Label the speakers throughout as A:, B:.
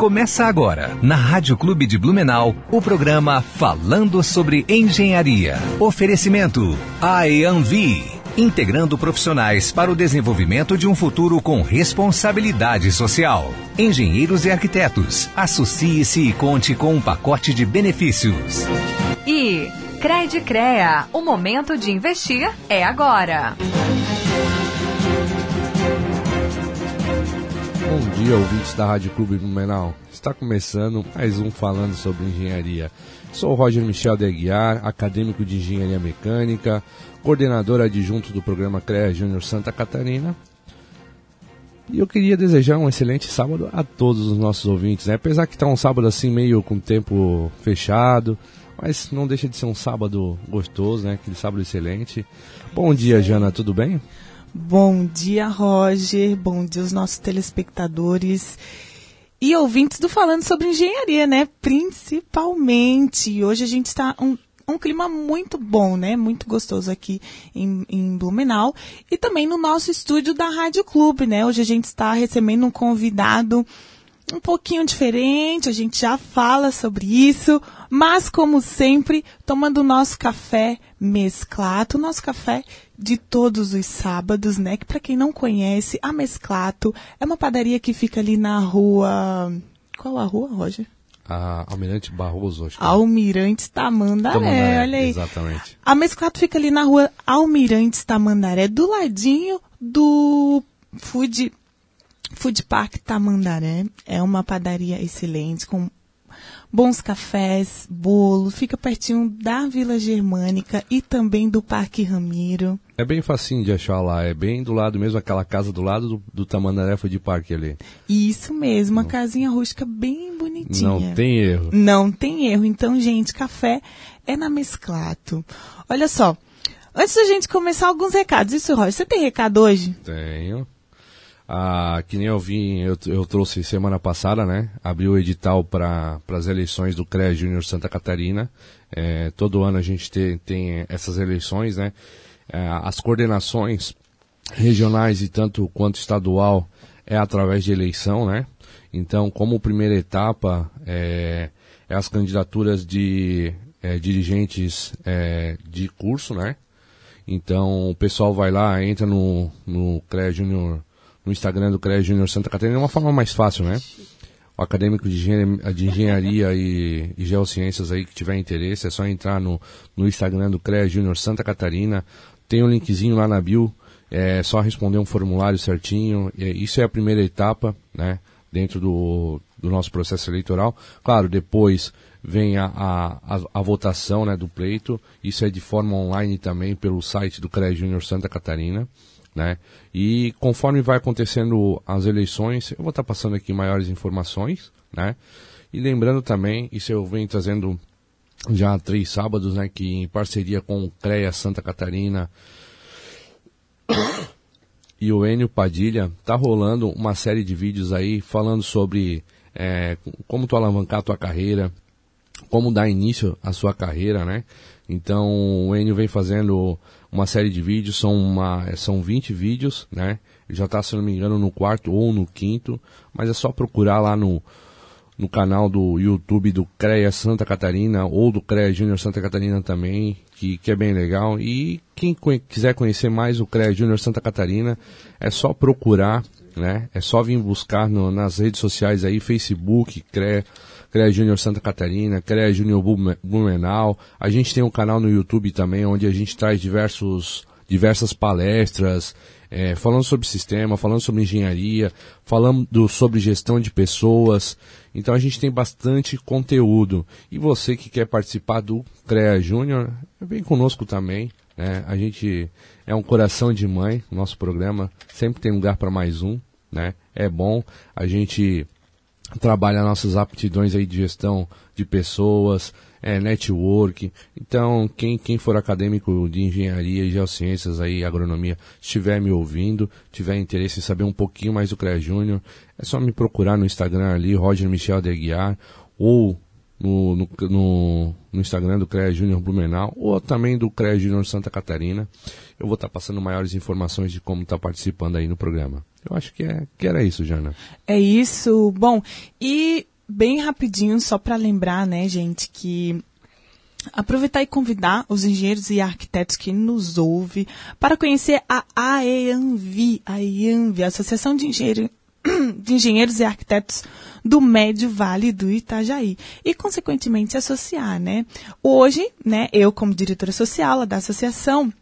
A: Começa agora, na Rádio Clube de Blumenau, o programa Falando sobre Engenharia. Oferecimento IAMV, integrando profissionais para o desenvolvimento de um futuro com responsabilidade social. Engenheiros e arquitetos, associe-se e conte com um pacote de benefícios.
B: E Crede Crea, o momento de investir é agora.
C: Bom dia, ouvintes da Rádio Clube Blumenau. Está começando mais um Falando sobre Engenharia. Sou o Roger Michel de Aguiar, acadêmico de Engenharia Mecânica, coordenador adjunto do programa CREA Júnior Santa Catarina. E eu queria desejar um excelente sábado a todos os nossos ouvintes, né? Apesar que está um sábado assim meio com tempo fechado, mas não deixa de ser um sábado gostoso, né? Aquele sábado excelente. Bom dia, Jana, tudo bem?
D: Bom dia, Roger. Bom dia aos nossos telespectadores e ouvintes do Falando sobre Engenharia, né? Principalmente. Hoje a gente está um, um clima muito bom, né? Muito gostoso aqui em, em Blumenau. E também no nosso estúdio da Rádio Clube, né? Hoje a gente está recebendo um convidado um pouquinho diferente, a gente já fala sobre isso, mas como sempre, tomando o nosso café Mesclato, nosso café de todos os sábados, né? Que para quem não conhece, a Mesclato é uma padaria que fica ali na rua. Qual a rua, Roger?
C: A Almirante Barroso, acho que.
D: É. Almirante Tamandaré, Tamandaré, olha aí.
C: Exatamente.
D: A Mesclato fica ali na rua Almirante Tamandaré, do ladinho do Food Food Park Tamandaré é uma padaria excelente, com bons cafés, bolo, fica pertinho da Vila Germânica e também do Parque Ramiro.
C: É bem facinho de achar lá, é bem do lado mesmo, aquela casa do lado do, do Tamandaré Food Park ali.
D: Isso mesmo, uma casinha rústica bem bonitinha.
C: Não tem erro.
D: Não tem erro. Então, gente, café é na Mesclato. Olha só, antes da gente começar, alguns recados. Isso, Roy, você tem recado hoje?
C: Tenho. Ah, que nem eu vi, eu, eu trouxe semana passada, né? Abriu o edital para as eleições do CREA Júnior Santa Catarina. É, todo ano a gente te, tem essas eleições, né? É, as coordenações regionais e tanto quanto estadual é através de eleição, né? Então, como primeira etapa é, é as candidaturas de é, dirigentes é, de curso, né? Então, o pessoal vai lá, entra no, no CREA Júnior no Instagram do CREA Júnior Santa Catarina, é uma forma mais fácil, né? O acadêmico de engenharia, de engenharia e, e, geociências aí que tiver interesse, é só entrar no, no Instagram do CREA Júnior Santa Catarina, tem um linkzinho lá na bio, é só responder um formulário certinho, isso é a primeira etapa, né? Dentro do, do nosso processo eleitoral. Claro, depois vem a, a, a, votação né, do pleito, isso é de forma online também pelo site do CREA Júnior Santa Catarina. Né? E conforme vai acontecendo as eleições, eu vou estar passando aqui maiores informações, né? E lembrando também, isso eu venho trazendo já há três sábados, né? Que em parceria com o CREA Santa Catarina e o Enio Padilha, tá rolando uma série de vídeos aí falando sobre é, como tu alavancar a tua carreira, como dar início à sua carreira, né? Então o Enio vem fazendo uma série de vídeos, são, uma, são 20 vídeos, né? Já está, se não me engano, no quarto ou no quinto, mas é só procurar lá no, no canal do YouTube do CREA Santa Catarina ou do CREA Júnior Santa Catarina também, que, que é bem legal. E quem quiser conhecer mais o CREA Júnior Santa Catarina, é só procurar, né? É só vir buscar no, nas redes sociais aí, Facebook, CREA CREA Júnior Santa Catarina, CREA Júnior Blumenau. A gente tem um canal no YouTube também, onde a gente traz diversos, diversas palestras, é, falando sobre sistema, falando sobre engenharia, falando sobre gestão de pessoas. Então a gente tem bastante conteúdo. E você que quer participar do CREA Júnior, vem conosco também. Né? A gente é um coração de mãe, nosso programa sempre tem lugar para mais um. Né? É bom a gente trabalha nossas aptidões aí de gestão de pessoas, é, network. Então, quem, quem for acadêmico de engenharia e geociências aí, agronomia, estiver me ouvindo, tiver interesse em saber um pouquinho mais do CREA Júnior, é só me procurar no Instagram ali, Roger Michel de Aguiar, ou no, no, no, no Instagram do CREA Júnior Blumenau, ou também do CREA Júnior Santa Catarina. Eu vou estar passando maiores informações de como está participando aí no programa. Eu acho que, é, que era isso, Jana.
D: É isso. Bom, e bem rapidinho, só para lembrar, né, gente, que aproveitar e convidar os engenheiros e arquitetos que nos ouvem para conhecer a AEANVI, a AEANVI, Associação de, Engenheiro, de Engenheiros e Arquitetos do Médio Vale do Itajaí e, consequentemente, associar, né? Hoje, né, eu como diretora social da associação,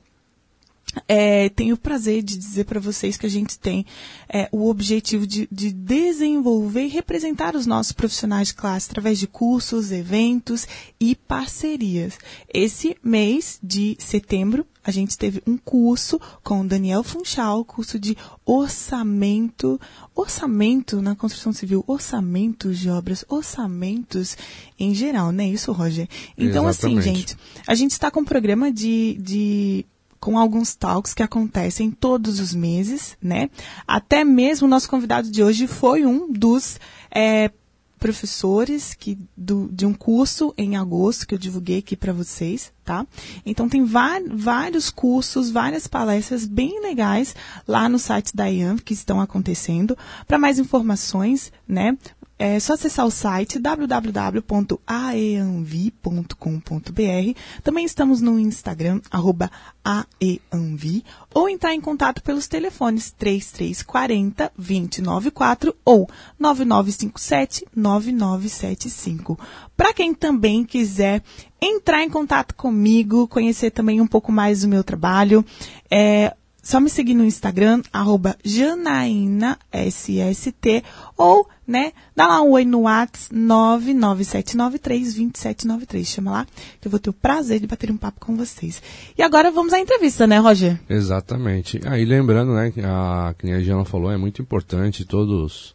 D: é, tenho o prazer de dizer para vocês que a gente tem é, o objetivo de, de, desenvolver e representar os nossos profissionais de classe através de cursos, eventos e parcerias. Esse mês de setembro, a gente teve um curso com o Daniel Funchal, curso de orçamento, orçamento na construção civil, orçamentos de obras, orçamentos em geral, não é isso, Roger? Então, assim, Exatamente. assim, gente, a gente está com um programa de, de com alguns talks que acontecem todos os meses, né? Até mesmo o nosso convidado de hoje foi um dos é, professores que, do, de um curso em agosto que eu divulguei aqui para vocês, tá? Então tem vários cursos, várias palestras bem legais lá no site da IAM que estão acontecendo. Para mais informações, né? É só acessar o site www.aeanvi.com.br. Também estamos no Instagram, arroba aeanvi, ou entrar em contato pelos telefones 3340 2094 ou 9957 9975. Para quem também quiser entrar em contato comigo, conhecer também um pouco mais do meu trabalho, é, só me seguir no Instagram, arroba JanaínaSST, ou, né, dá lá um oi no WhatsApp 997932793. Chama lá, que eu vou ter o prazer de bater um papo com vocês. E agora vamos à entrevista, né, Roger?
C: Exatamente. Aí lembrando, né, que a, que a Giana falou, é muito importante todos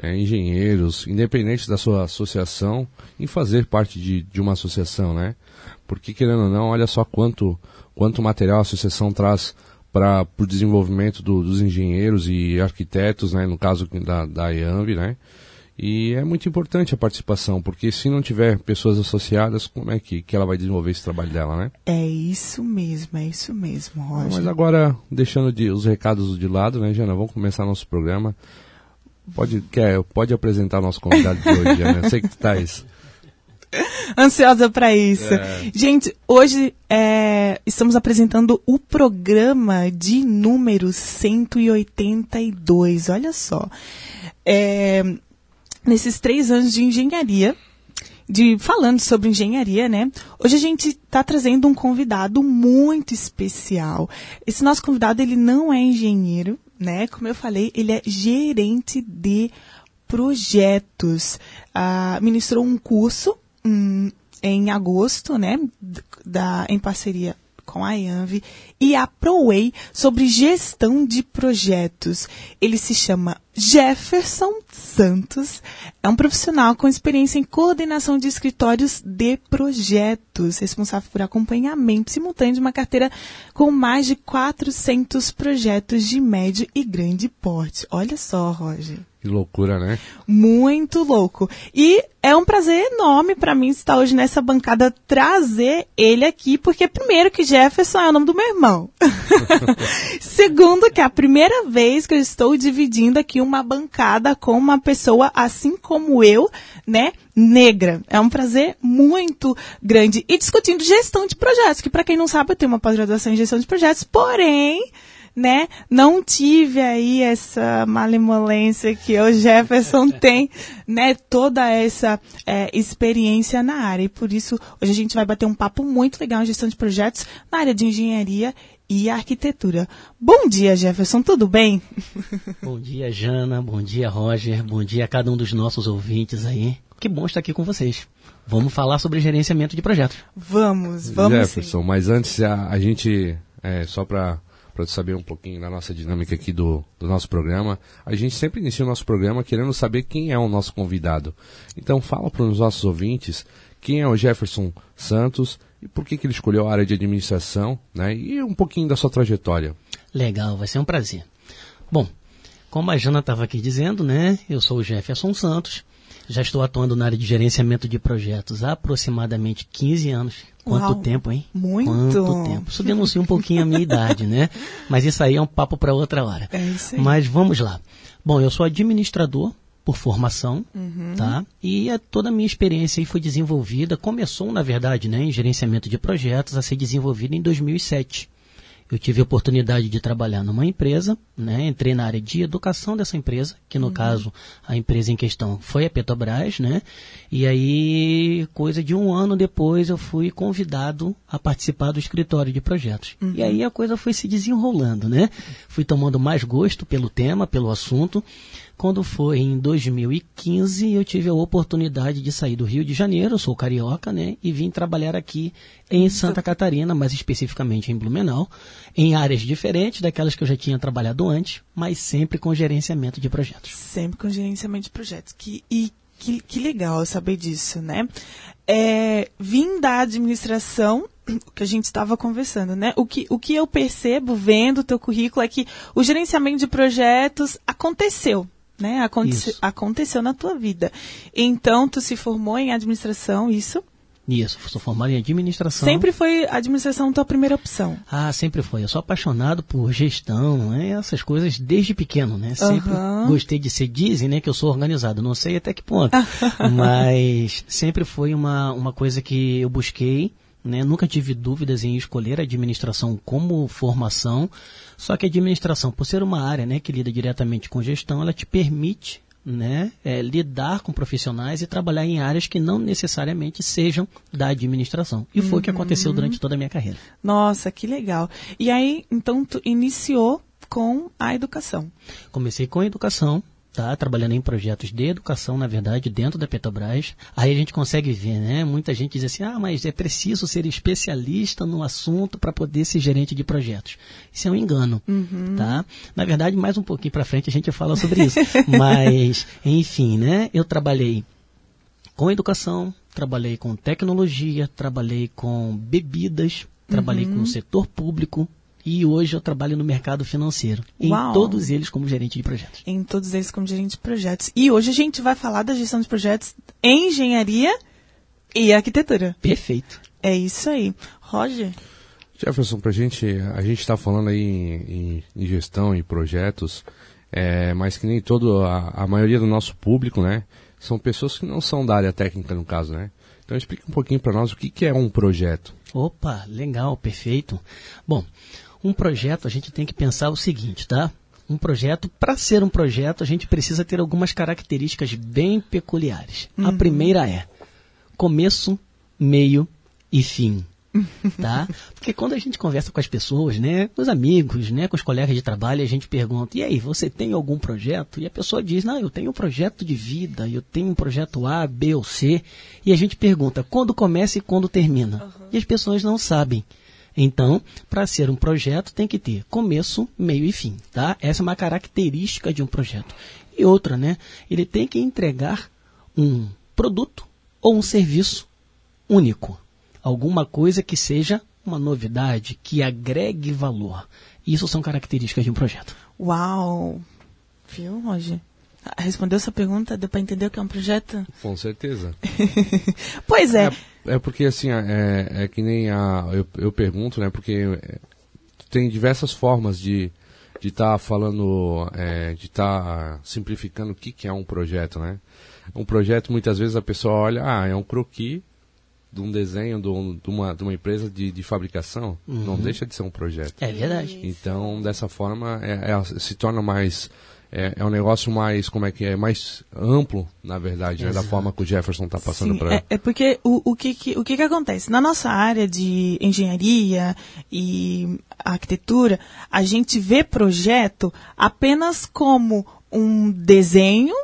C: é, engenheiros, independente da sua associação, em fazer parte de, de uma associação, né? Porque, querendo ou não, olha só quanto, quanto material a associação traz para o desenvolvimento do, dos engenheiros e arquitetos, né, no caso da, da IANV, né, e é muito importante a participação, porque se não tiver pessoas associadas, como é que, que ela vai desenvolver esse trabalho dela, né?
D: É isso mesmo, é isso mesmo, Roger.
C: Mas agora, deixando de, os recados de lado, né, Jana, vamos começar nosso programa. Pode, quer, pode apresentar nosso convidado de hoje, Jana? Eu sei que tu estás
D: Ansiosa para isso. É. Gente, hoje é, estamos apresentando o programa de número 182. Olha só. É, nesses três anos de engenharia, de falando sobre engenharia, né? Hoje a gente está trazendo um convidado muito especial. Esse nosso convidado ele não é engenheiro, né? Como eu falei, ele é gerente de projetos. Ah, ministrou um curso hum, em agosto, né, da, em parceria com a IANV e a ProWay sobre gestão de projetos. Ele se chama Jefferson Santos. É um profissional com experiência em coordenação de escritórios de projetos, responsável por acompanhamento simultâneo de uma carteira com mais de 400 projetos de médio e grande porte. Olha só, Roger.
C: Que loucura, né?
D: Muito louco. E é um prazer enorme para mim estar hoje nessa bancada, trazer ele aqui, porque primeiro que Jefferson é o nome do meu irmão. Segundo que é a primeira vez que eu estou dividindo aqui uma bancada com uma pessoa assim como eu, né, negra. É um prazer muito grande. E discutindo gestão de projetos, que para quem não sabe, eu tenho uma pós-graduação em gestão de projetos, porém, né? Não tive aí essa malemolência que o Jefferson tem, né? Toda essa é, experiência na área. E por isso, hoje a gente vai bater um papo muito legal em gestão de projetos na área de engenharia e arquitetura. Bom dia, Jefferson, tudo bem?
E: Bom dia, Jana. Bom dia, Roger. Bom dia a cada um dos nossos ouvintes aí. Que bom estar aqui com vocês. Vamos falar sobre gerenciamento de projetos.
D: Vamos, vamos.
C: Jefferson, sim. mas antes a, a gente, é, só para para saber um pouquinho da nossa dinâmica aqui do, do nosso programa. A gente sempre inicia o nosso programa querendo saber quem é o nosso convidado. Então fala para os nossos ouvintes quem é o Jefferson Santos e por que, que ele escolheu a área de administração, né? E um pouquinho da sua trajetória.
E: Legal, vai ser um prazer. Bom, como a Jana estava aqui dizendo, né? Eu sou o Jefferson Santos, Já estou atuando na área de gerenciamento de projetos há aproximadamente 15 anos. Quanto
D: Uau,
E: tempo, hein?
D: muito.
E: Quanto tempo. Isso denuncia um pouquinho a minha idade, né? Mas isso aí é um papo para outra hora.
D: É isso aí.
E: Mas vamos lá. Bom, eu sou administrador por formação,
D: Uhum.
E: tá? E a- toda a minha experiência aí foi desenvolvida, começou, na verdade, né, em gerenciamento de projetos, a ser desenvolvida em 2007. Eu tive a oportunidade de trabalhar numa empresa, né? Entrei na área de educação dessa empresa, que no caso a empresa em questão foi a Petrobras, né? E aí, coisa de um ano depois, eu fui convidado a participar do escritório de projetos. E aí a coisa foi se desenrolando, né? Fui tomando mais gosto pelo tema, pelo assunto. Quando foi em 2015, eu tive a oportunidade de sair do Rio de Janeiro, sou carioca, né? E vim trabalhar aqui em Santa Catarina, mais especificamente em Blumenau, em áreas diferentes daquelas que eu já tinha trabalhado antes, mas sempre com gerenciamento de projetos.
D: Sempre com gerenciamento de projetos. Que, e que, que legal saber disso, né? É, vim da administração, o que a gente estava conversando, né? O que, o que eu percebo vendo o teu currículo é que o gerenciamento de projetos aconteceu. Né? Aconte
E: Isso.
D: aconteceu na tua vida. Então, tu se formou em administração, isso?
E: Isso, sou formado em administração.
D: Sempre foi administração tua primeira opção.
E: Ah, sempre foi. Eu sou apaixonado por gestão, né? essas coisas desde pequeno, né? Sempre
D: Aham.
E: gostei de ser. Dizem, né, que eu sou organizado. Não sei até que ponto, mas sempre foi uma, uma coisa que eu busquei. Né? Nunca tive dúvidas em escolher a administração como formação. Só que a administração, por ser uma área, né, que lida diretamente com gestão, ela te permite né, é, lidar com profissionais e trabalhar em áreas que não necessariamente sejam da administração. E foi o que aconteceu durante toda a minha carreira.
D: Nossa, que legal. E aí, então, tu iniciou com a educação.
E: Comecei com educação, tá? Trabalhando em projetos de educação, na verdade, dentro da Petrobras. Aí a gente consegue ver, né? Muita gente diz assim, ah, mas é preciso ser especialista no assunto para poder ser gerente de projetos. Isso é um engano, tá? Na verdade, mais um pouquinho para frente a gente fala sobre isso. mas, enfim, né? Eu trabalhei com educação, trabalhei com tecnologia, trabalhei com bebidas, trabalhei com o setor público e hoje eu trabalho no mercado financeiro.
D: Uau.
E: Em todos eles como gerente de projetos.
D: Em todos eles como gerente de projetos. E hoje a gente vai falar da gestão de projetos em engenharia e arquitetura.
E: Perfeito.
D: É isso aí. Roger?
C: Jefferson, pra gente, a gente está falando aí em, em- em gestão e projetos, é, mas que nem todo, a, a maioria do nosso público, né, são pessoas que não são da área técnica, no caso, né? Então explica um pouquinho para nós o que, que é um projeto.
E: Opa, legal, perfeito. Bom, um projeto a gente tem que pensar o seguinte, tá? Um projeto, para ser um projeto, a gente precisa ter algumas características bem peculiares. A primeira é começo, meio e fim. Tá? Porque quando a gente conversa com as pessoas, né, com os amigos, né, com os colegas de trabalho, a gente pergunta: "E aí, você tem algum projeto?" E a pessoa diz: "Não, eu tenho um projeto de vida, eu tenho um projeto A, B ou C". E a gente pergunta: "Quando começa e quando termina?" E as pessoas não sabem. Então, para ser um projeto tem que ter começo, meio e fim, tá? Essa é uma característica de um projeto. E outra, né? Ele tem que entregar um produto ou um serviço único. Alguma coisa que seja uma novidade, que agregue valor. Isso são características de um projeto.
D: Uau! Viu, Roger? Respondeu essa pergunta? Deu pra entender o que é um projeto?
C: Com certeza.
D: Pois é.
C: É, é porque assim, é, é que nem a. Eu, eu pergunto, né? Porque é, tem diversas formas de de estar falando, é, de estar simplificando o que, que é um projeto, né? Um projeto, muitas vezes a pessoa olha, ah, é um croquis de um desenho de, um- uma, de uma empresa de, de fabricação. Não deixa de ser um projeto.
E: É verdade.
C: Então, dessa forma, é- é- se torna mais. É, é um negócio mais, como é que é? Mais amplo, na verdade, né? Da forma que o Jefferson está passando para.
D: é, é porque o, o, que, que- o que, que acontece? Na nossa área de engenharia e arquitetura, a gente vê projeto apenas como um desenho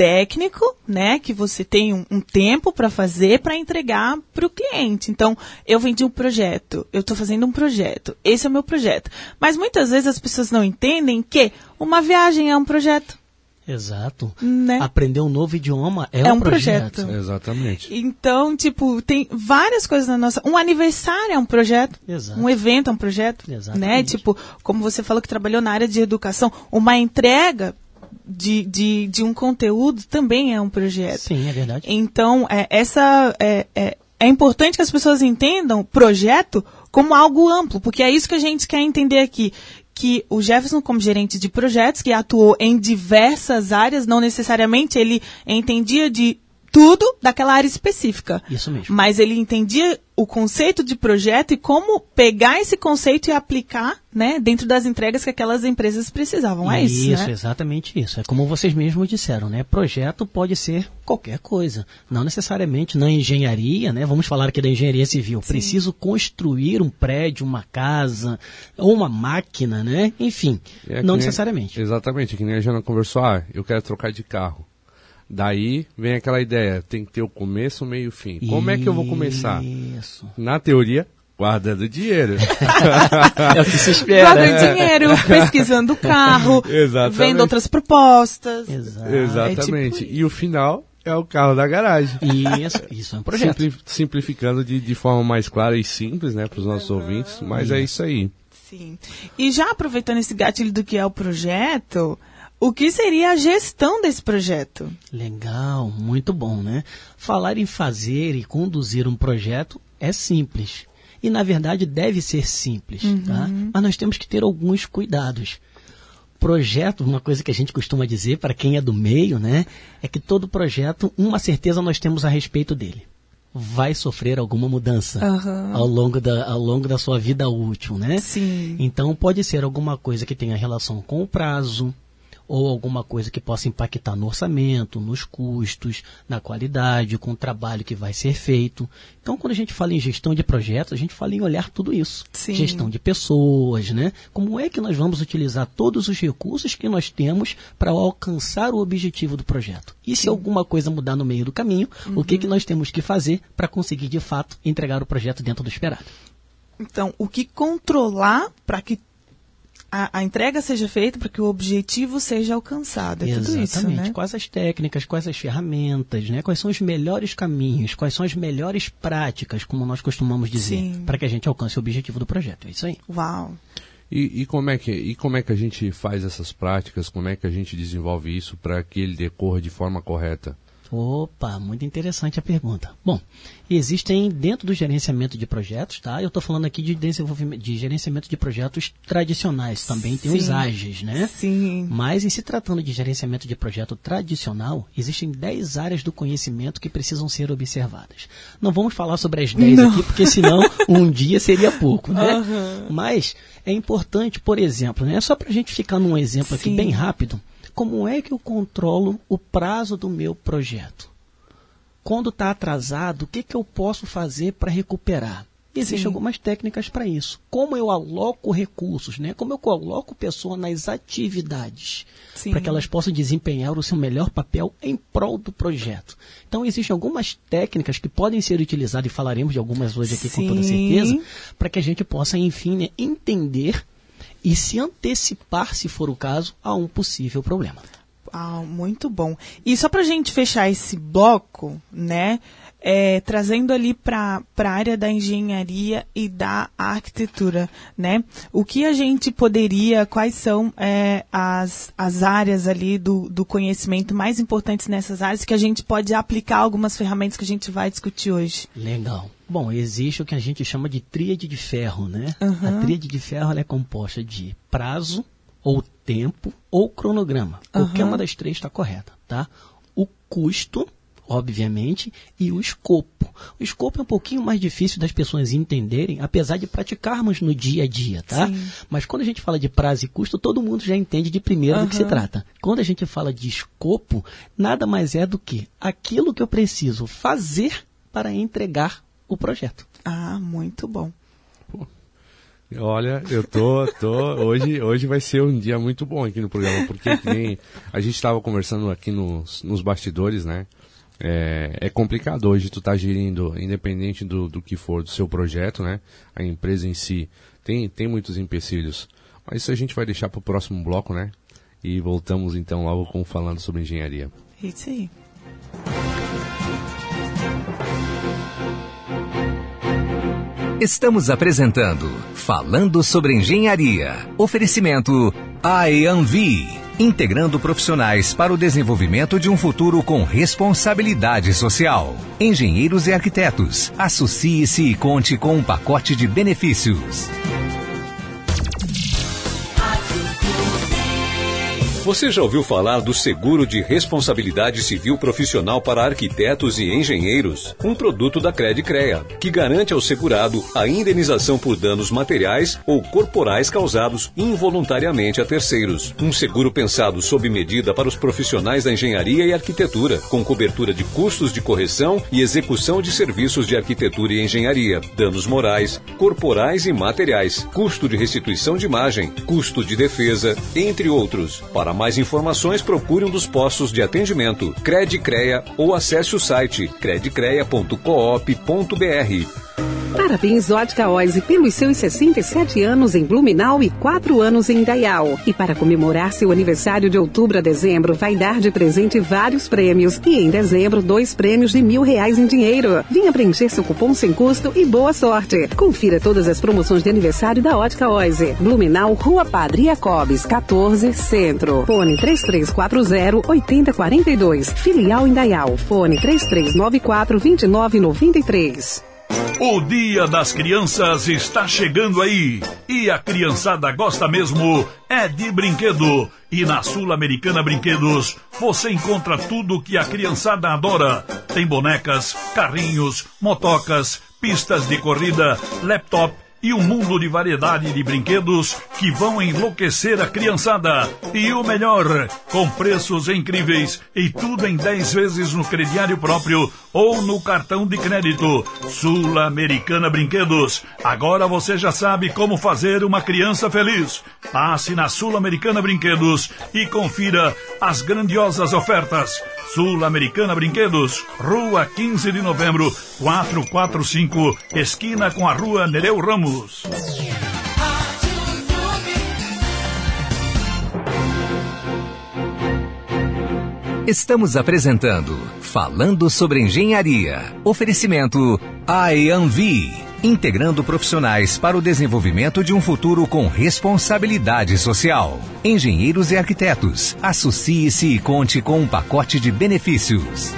D: técnico, né, que você tem um, um tempo para fazer para entregar para o cliente. Então, eu vendi um projeto, eu estou fazendo um projeto, esse é o meu projeto. Mas muitas vezes as pessoas não entendem que uma viagem é um projeto,
E: Exato.
D: né?
E: Aprender um novo idioma é,
D: É
E: um,
D: um
E: projeto.
D: projeto.
C: Exatamente.
D: Então, tipo, tem várias coisas na nossa. Um aniversário é um projeto.
E: Exato.
D: Um evento é um projeto.
E: Exatamente.
D: Né? Tipo, como você falou que trabalhou na área de educação, uma entrega de, de, de um conteúdo também é um projeto.
E: Sim, é verdade.
D: Então, é, essa é, é, é importante que as pessoas entendam projeto como algo amplo, porque é isso que a gente quer entender aqui. Que o Jefferson, como gerente de projetos, que atuou em diversas áreas, não necessariamente ele entendia de tudo daquela área específica.
E: Isso mesmo.
D: Mas ele entendia o conceito de projeto e como pegar esse conceito e aplicar né, dentro das entregas que aquelas empresas precisavam. É isso,
E: Isso,
D: né?
E: exatamente isso. É como vocês mesmos disseram, né? Projeto pode ser qualquer coisa. Não necessariamente na engenharia, né? Vamos falar aqui da engenharia civil. Preciso construir um prédio, uma casa, ou uma máquina, né? Enfim,
C: É
E: não
C: nem-
E: necessariamente.
C: Exatamente, que nem a Jana conversou, ah, eu quero trocar de carro. Daí vem aquela ideia, tem que ter o começo, o meio e o fim. Como é que eu vou começar?
E: Isso.
C: Na teoria, guardando dinheiro.
E: É o que se espera.
D: Guardando dinheiro, pesquisando o carro,
C: Exatamente.
D: vendo outras propostas.
E: Exato.
C: Exatamente.
D: é tipo
C: E o final é o carro da garagem.
E: Isso, isso é um projeto.
C: Simpli- simplificando de, de forma mais clara e simples, né, para os nossos ouvintes, mas é isso aí.
D: Sim. E já aproveitando esse gatilho do que é o projeto, o que seria a gestão desse projeto?
E: Legal, muito bom, né? Falar em fazer e conduzir um projeto é simples. E na verdade deve ser simples, tá? Mas nós temos que ter alguns cuidados. Projeto, uma coisa que a gente costuma dizer para quem é do meio, né? É que todo projeto, uma certeza nós temos a respeito dele. Vai sofrer alguma mudança
D: Aham.
E: ao, longo da, ao longo da sua vida útil, né?
D: Sim.
E: Então pode ser alguma coisa que tenha relação com o prazo, ou alguma coisa que possa impactar no orçamento, nos custos, na qualidade, com o trabalho que vai ser feito. Então, quando a gente fala em gestão de projetos, a gente fala em olhar tudo isso.
D: Sim.
E: Gestão de pessoas, né? Como é que nós vamos utilizar todos os recursos que nós temos para alcançar o objetivo do projeto? E se alguma coisa mudar no meio do caminho, o que, que nós temos que fazer para conseguir, de fato, entregar o projeto dentro do esperado?
D: Então, o que controlar para que a, a entrega seja feita, para que o objetivo seja alcançado. É tudo isso, né?
E: Quais as técnicas, quais as ferramentas, né? Quais são os melhores caminhos, quais são as melhores práticas, como nós costumamos dizer, para que a gente alcance o objetivo do projeto. É isso aí.
D: Uau.
C: E, e como é que, e como é que a gente faz essas práticas? Como é que a gente desenvolve isso para que ele decorra de forma correta?
E: Opa, muito interessante a pergunta. Bom, existem dentro do gerenciamento de projetos, tá? Eu estou falando aqui de desenvolvimento, de gerenciamento de projetos tradicionais, também tem os
D: Sim.
E: ágeis, né?
D: Sim.
E: Mas em se tratando de gerenciamento de projeto tradicional, existem 10 áreas do conhecimento que precisam ser observadas. Não vamos falar sobre as 10 aqui, porque senão um dia seria pouco, né? Mas é importante, por exemplo, né? Só para a gente ficar num exemplo aqui
D: Sim.
E: bem rápido, como é que eu controlo o prazo do meu projeto? Quando está atrasado, o que, que eu posso fazer para recuperar? Existem
D: Sim.
E: algumas técnicas para isso. Como eu aloco recursos, né? Como eu coloco pessoa nas atividades
D: Sim.
E: para que elas possam desempenhar o seu melhor papel em prol do projeto. Então existem algumas técnicas que podem ser utilizadas e falaremos de algumas hoje aqui com toda
D: Sim.
E: certeza, para que a gente possa, enfim, né, entender e se antecipar, se for o caso, a um possível problema.
D: Ah, muito bom. E só pra gente fechar esse bloco, né? é, trazendo ali para a área da engenharia e da arquitetura, né? O que a gente poderia, quais são é, as, as áreas ali do, do conhecimento mais importantes nessas áreas que a gente pode aplicar algumas ferramentas que a gente vai discutir hoje?
E: Legal. Bom, existe o que a gente chama de tríade de ferro, né?
D: Uhum.
E: A tríade de ferro é composta de prazo, ou tempo, ou cronograma. Qualquer
D: Uhum.
E: uma das três está correta, tá? O custo, obviamente, e o escopo. O escopo é um pouquinho mais difícil das pessoas entenderem, apesar de praticarmos no dia a dia, tá?
D: Sim.
E: Mas quando a gente fala de prazo e custo, todo mundo já entende de primeiro do que se trata. Quando a gente fala de escopo, nada mais é do que aquilo que eu preciso fazer para entregar o projeto.
D: Ah, muito bom.
C: Olha, eu tô, tô hoje, hoje vai ser um dia muito bom aqui no programa, porque que nem a gente estava conversando aqui nos, nos bastidores, né? É, é complicado hoje tu tá gerindo, independente do, do que for do seu projeto, né? A empresa em si tem, tem muitos empecilhos. Mas isso a gente vai deixar para o próximo bloco, né? E voltamos então logo com falando sobre engenharia.
D: Isso aí.
A: Estamos apresentando Falando sobre Engenharia. Oferecimento AEANVI, integrando profissionais para o desenvolvimento de um futuro com responsabilidade social. Engenheiros e arquitetos, associe-se e conte com um pacote de benefícios.
F: Você já ouviu falar do seguro de responsabilidade civil profissional para arquitetos e engenheiros? Um produto da Credicrea, que garante ao segurado a indenização por danos materiais ou corporais causados involuntariamente a terceiros. Um seguro pensado sob medida para os profissionais da engenharia e arquitetura, com cobertura de custos de correção e execução de serviços de arquitetura e engenharia, danos morais, corporais e materiais, custo de restituição de imagem, custo de defesa, entre outros. Para mais informações, procure um dos postos de atendimento, Credicreia ou acesse o site credicreia.coop.br.
G: Parabéns, Ótica Oise, pelos seus 67 anos em Blumenau e 4 anos em Dayal. E para comemorar seu aniversário de outubro a dezembro, vai dar de presente vários prêmios. E em dezembro, dois prêmios de mil reais em dinheiro. Venha preencher seu cupom sem custo e boa sorte. Confira todas as promoções de aniversário da Ótica Oise. Blumenau, Rua Padre Jacobes, 14, Centro. Fone 3340 8042. Filial em Dayal. Fone 3394 2993.
H: O Dia das Crianças está chegando aí e a criançada gosta mesmo é de brinquedo. E na Sul-Americana Brinquedos você encontra tudo que a criançada adora. Tem bonecas, carrinhos, motocas, pistas de corrida, laptop e um mundo de variedade de brinquedos que vão enlouquecer a criançada. E o melhor, com preços incríveis e tudo em 10 vezes no crediário próprio ou no cartão de crédito. Sul-Americana Brinquedos. Agora você já sabe como fazer uma criança feliz. Passe na Sul-Americana Brinquedos e confira as grandiosas ofertas. Sul-Americana Brinquedos, Rua 15 de Novembro, 445, esquina com a Rua Nereu Ramos.
A: Estamos apresentando Falando sobre Engenharia. Oferecimento IAMV, integrando profissionais para o desenvolvimento de um futuro com responsabilidade social. Engenheiros e arquitetos, associe-se e conte com um pacote de benefícios.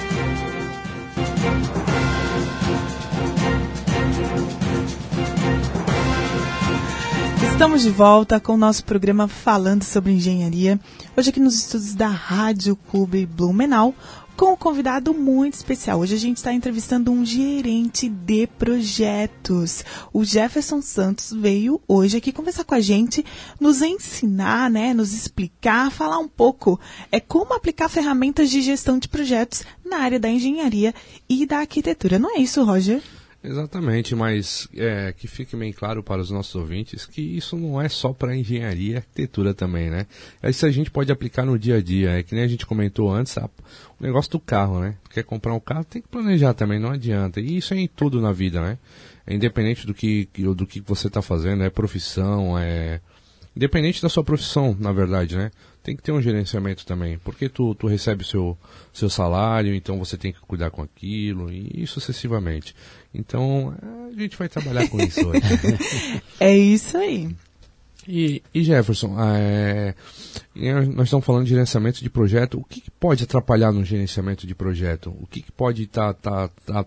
D: Estamos de volta com o nosso programa falando sobre engenharia. Hoje aqui nos estudos da Rádio Clube Blumenau, com um convidado muito especial. Hoje a gente está entrevistando um gerente de projetos. O Jefferson Santos veio hoje aqui conversar com a gente, nos ensinar, né, nos explicar, falar um pouco é como aplicar ferramentas de gestão de projetos na área da engenharia e da arquitetura. Não é isso, Roger?
C: Exatamente, mas é, que fique bem claro para os nossos ouvintes que isso não é só para engenharia e arquitetura também, né? Isso a gente pode aplicar no dia a dia. É que nem a gente comentou antes, a, o negócio do carro, né? Quer comprar um carro, tem que planejar também, não adianta. E isso é em tudo na vida, né? É independente do que, do que você está fazendo, é profissão, é. Independente da sua profissão, na verdade, né? Tem que ter um gerenciamento também, porque tu, tu recebe o seu, seu salário, então você tem que cuidar com aquilo, e, sucessivamente. Então, a gente vai trabalhar com isso hoje.
D: é isso aí.
C: E, e Jefferson, é, nós estamos falando de gerenciamento de projeto. O que, que pode atrapalhar no gerenciamento de projeto? O que, que pode estar tá, tá, tá,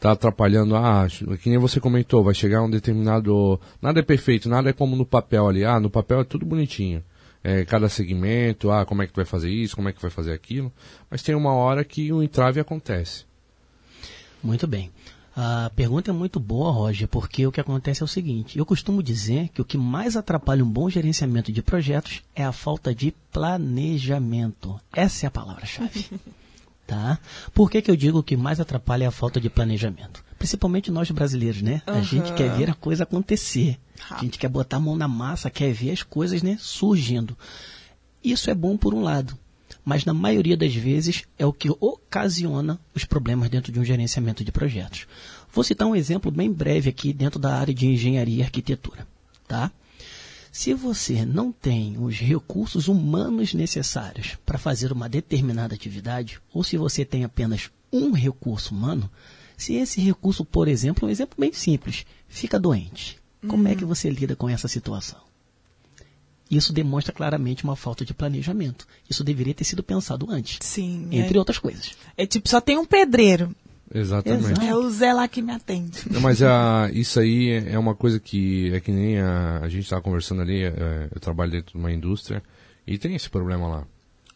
C: tá atrapalhando? Ah, que nem você comentou, vai chegar um determinado. Nada é perfeito, nada é como no papel ali. Ah, no papel é tudo bonitinho é, cada segmento, ah, como é que tu vai fazer isso, como é que vai fazer aquilo, mas tem uma hora que o entrave acontece.
E: Muito bem. A pergunta é muito boa, Roger, porque o que acontece é o seguinte: eu costumo dizer que o que mais atrapalha um bom gerenciamento de projetos é a falta de planejamento. Essa é a palavra-chave. tá? Por que, que eu digo que mais atrapalha é a falta de planejamento? Principalmente nós brasileiros, né? Uhum. A gente quer ver a coisa acontecer. A gente quer botar a mão na massa, quer ver as coisas né, surgindo. Isso é bom por um lado, mas na maioria das vezes é o que ocasiona os problemas dentro de um gerenciamento de projetos. Vou citar um exemplo bem breve aqui dentro da área de engenharia e arquitetura. Tá? Se você não tem os recursos humanos necessários para fazer uma determinada atividade, ou se você tem apenas um recurso humano, se esse recurso, por exemplo, um exemplo bem simples, fica doente, como é que você lida com essa situação? Isso demonstra claramente uma falta de planejamento. Isso deveria ter sido pensado antes.
D: Sim.
E: Entre
D: é,
E: outras coisas.
D: é tipo, só tem um pedreiro.
C: Exatamente.
E: Exato.
D: É o Zé lá que me atende.
C: Não, mas a, isso aí é uma coisa que é que nem a, a gente estava conversando ali. é, eu trabalho dentro de uma indústria e tem esse problema lá.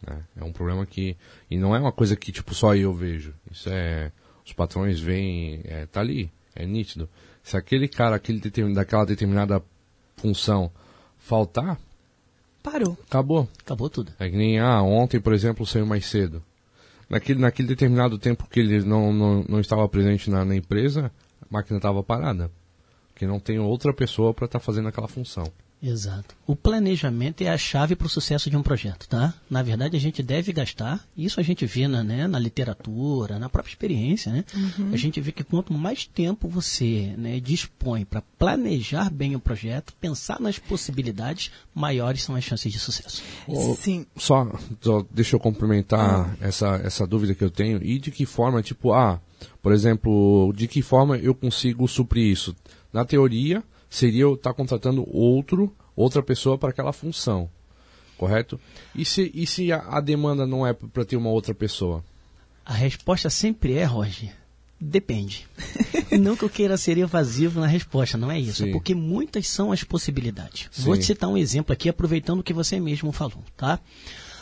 C: né? É um problema que. E não é uma coisa que tipo só eu vejo. Isso é. Os patrões veem. É, tá ali. É nítido. Se aquele cara aquele determin, daquela determinada função faltar,
D: Parou.
C: acabou.
E: Acabou tudo.
C: É que nem, ah, ontem, por exemplo, saiu mais cedo. Naquele, naquele determinado tempo que ele não, não, não estava presente na, na empresa, a máquina estava parada. Porque não tem outra pessoa para estar fazendo aquela função.
E: Exato. O planejamento é a chave para o sucesso de um projeto, tá? Na verdade, a gente deve gastar, isso a gente vê na, né, na literatura, na própria experiência, né? A gente vê que quanto mais tempo você né, dispõe para planejar bem o projeto, pensar nas possibilidades, maiores são as chances de sucesso.
C: Ô,
D: Sim.
C: Só, só deixa eu complementar essa, essa dúvida que eu tenho. E de que forma, tipo, ah, por exemplo, de que forma eu consigo suprir isso? Na teoria, seria eu estar contratando outro, outra pessoa para aquela função. Correto? E se, e se a, a demanda não é para ter uma outra pessoa?
E: A resposta sempre é, Roger, depende. não que eu queira ser evasivo na resposta, não é isso.
C: Sim.
E: Porque muitas são as possibilidades.
C: Sim.
E: Vou te citar um exemplo aqui, aproveitando o que você mesmo falou, tá?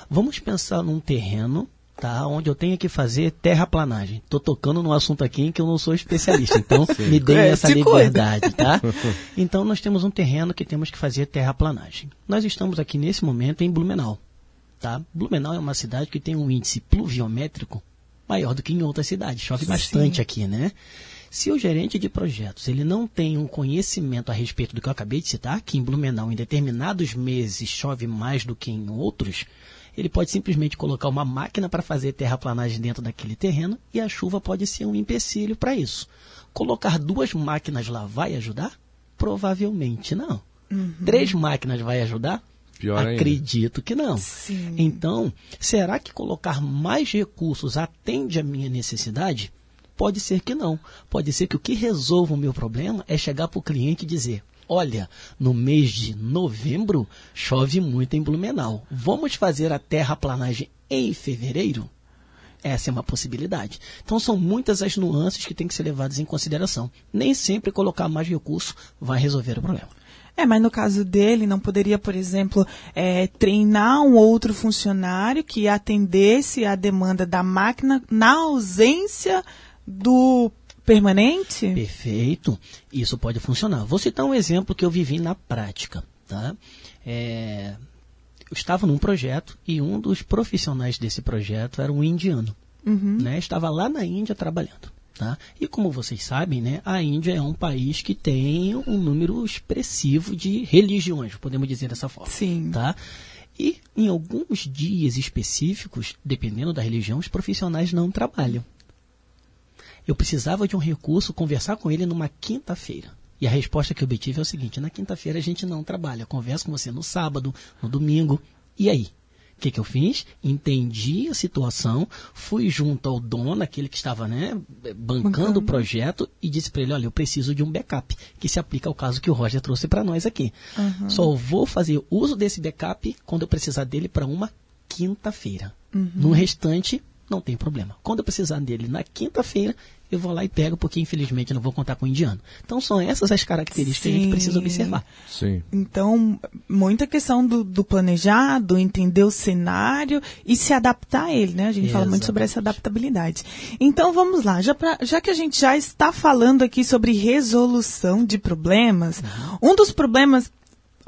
E: Vamos pensar num terreno, tá? Onde eu tenho que fazer terraplanagem. Tô tocando num assunto aqui em que eu não sou especialista, então me deem
D: É,
E: essa liberdade, tá? Então nós temos um terreno que temos que fazer terraplanagem. Nós estamos aqui nesse momento em Blumenau, tá? Blumenau é uma cidade que tem um índice pluviométrico maior do que em outras cidades. Chove bastante aqui, né? Se o gerente de projetos ele não tem um conhecimento a respeito do que eu acabei de citar, que em Blumenau em determinados meses chove mais do que em outros, ele pode simplesmente colocar uma máquina para fazer terraplanagem dentro daquele terreno e a chuva pode ser um empecilho para isso. Colocar duas máquinas lá vai ajudar? Provavelmente não. Três máquinas vai ajudar?
C: Pior ainda.
E: Acredito que não.
D: Sim.
E: Então, será que colocar mais recursos atende à minha necessidade? Pode ser que não. Pode ser que o que resolva o meu problema é chegar para o cliente e dizer: Olha, no mês de novembro chove muito em Blumenau. Vamos fazer a terraplanagem em fevereiro? Essa é uma possibilidade. Então são muitas as nuances que têm que ser levadas em consideração. Nem sempre colocar mais recurso vai resolver o problema.
D: É, mas no caso dele, não poderia, por exemplo, é, treinar um outro funcionário que atendesse a demanda da máquina na ausência do permanente?
E: Perfeito. Isso pode funcionar. Vou citar um exemplo que eu vivi na prática. Tá? É, eu estava num projeto e um dos profissionais desse projeto era um indiano. Né? Estava lá na Índia trabalhando. Tá? E como vocês sabem, né, a Índia é um país que tem um número expressivo de religiões, podemos dizer dessa forma.
D: Sim.
E: Tá? E em alguns dias específicos, dependendo da religião, os profissionais não trabalham. Eu precisava de um recurso, conversar com ele numa quinta-feira. E a resposta que eu obtive é o seguinte: na quinta-feira a gente não trabalha. Converso com você no sábado, no domingo. E aí? O que, que eu fiz? Entendi a situação, fui junto ao dono, aquele que estava né, bancando o projeto, e disse para ele: Olha, eu preciso de um backup, que se aplica ao caso que o Roger trouxe para nós aqui. Só vou fazer uso desse backup quando eu precisar dele para uma quinta-feira. No restante, não tem problema. Quando eu precisar dele na quinta-feira, eu vou lá e pego, porque infelizmente eu não vou contar com o indiano. Então são essas as características que a gente
D: Sim.
E: precisa observar.
C: Sim.
D: Então, muita questão do, do planejado, entender o cenário e se adaptar a ele, né? A gente fala muito sobre essa adaptabilidade. Então, vamos lá. Já, pra- já que a gente já está falando aqui sobre resolução de problemas, um dos problemas.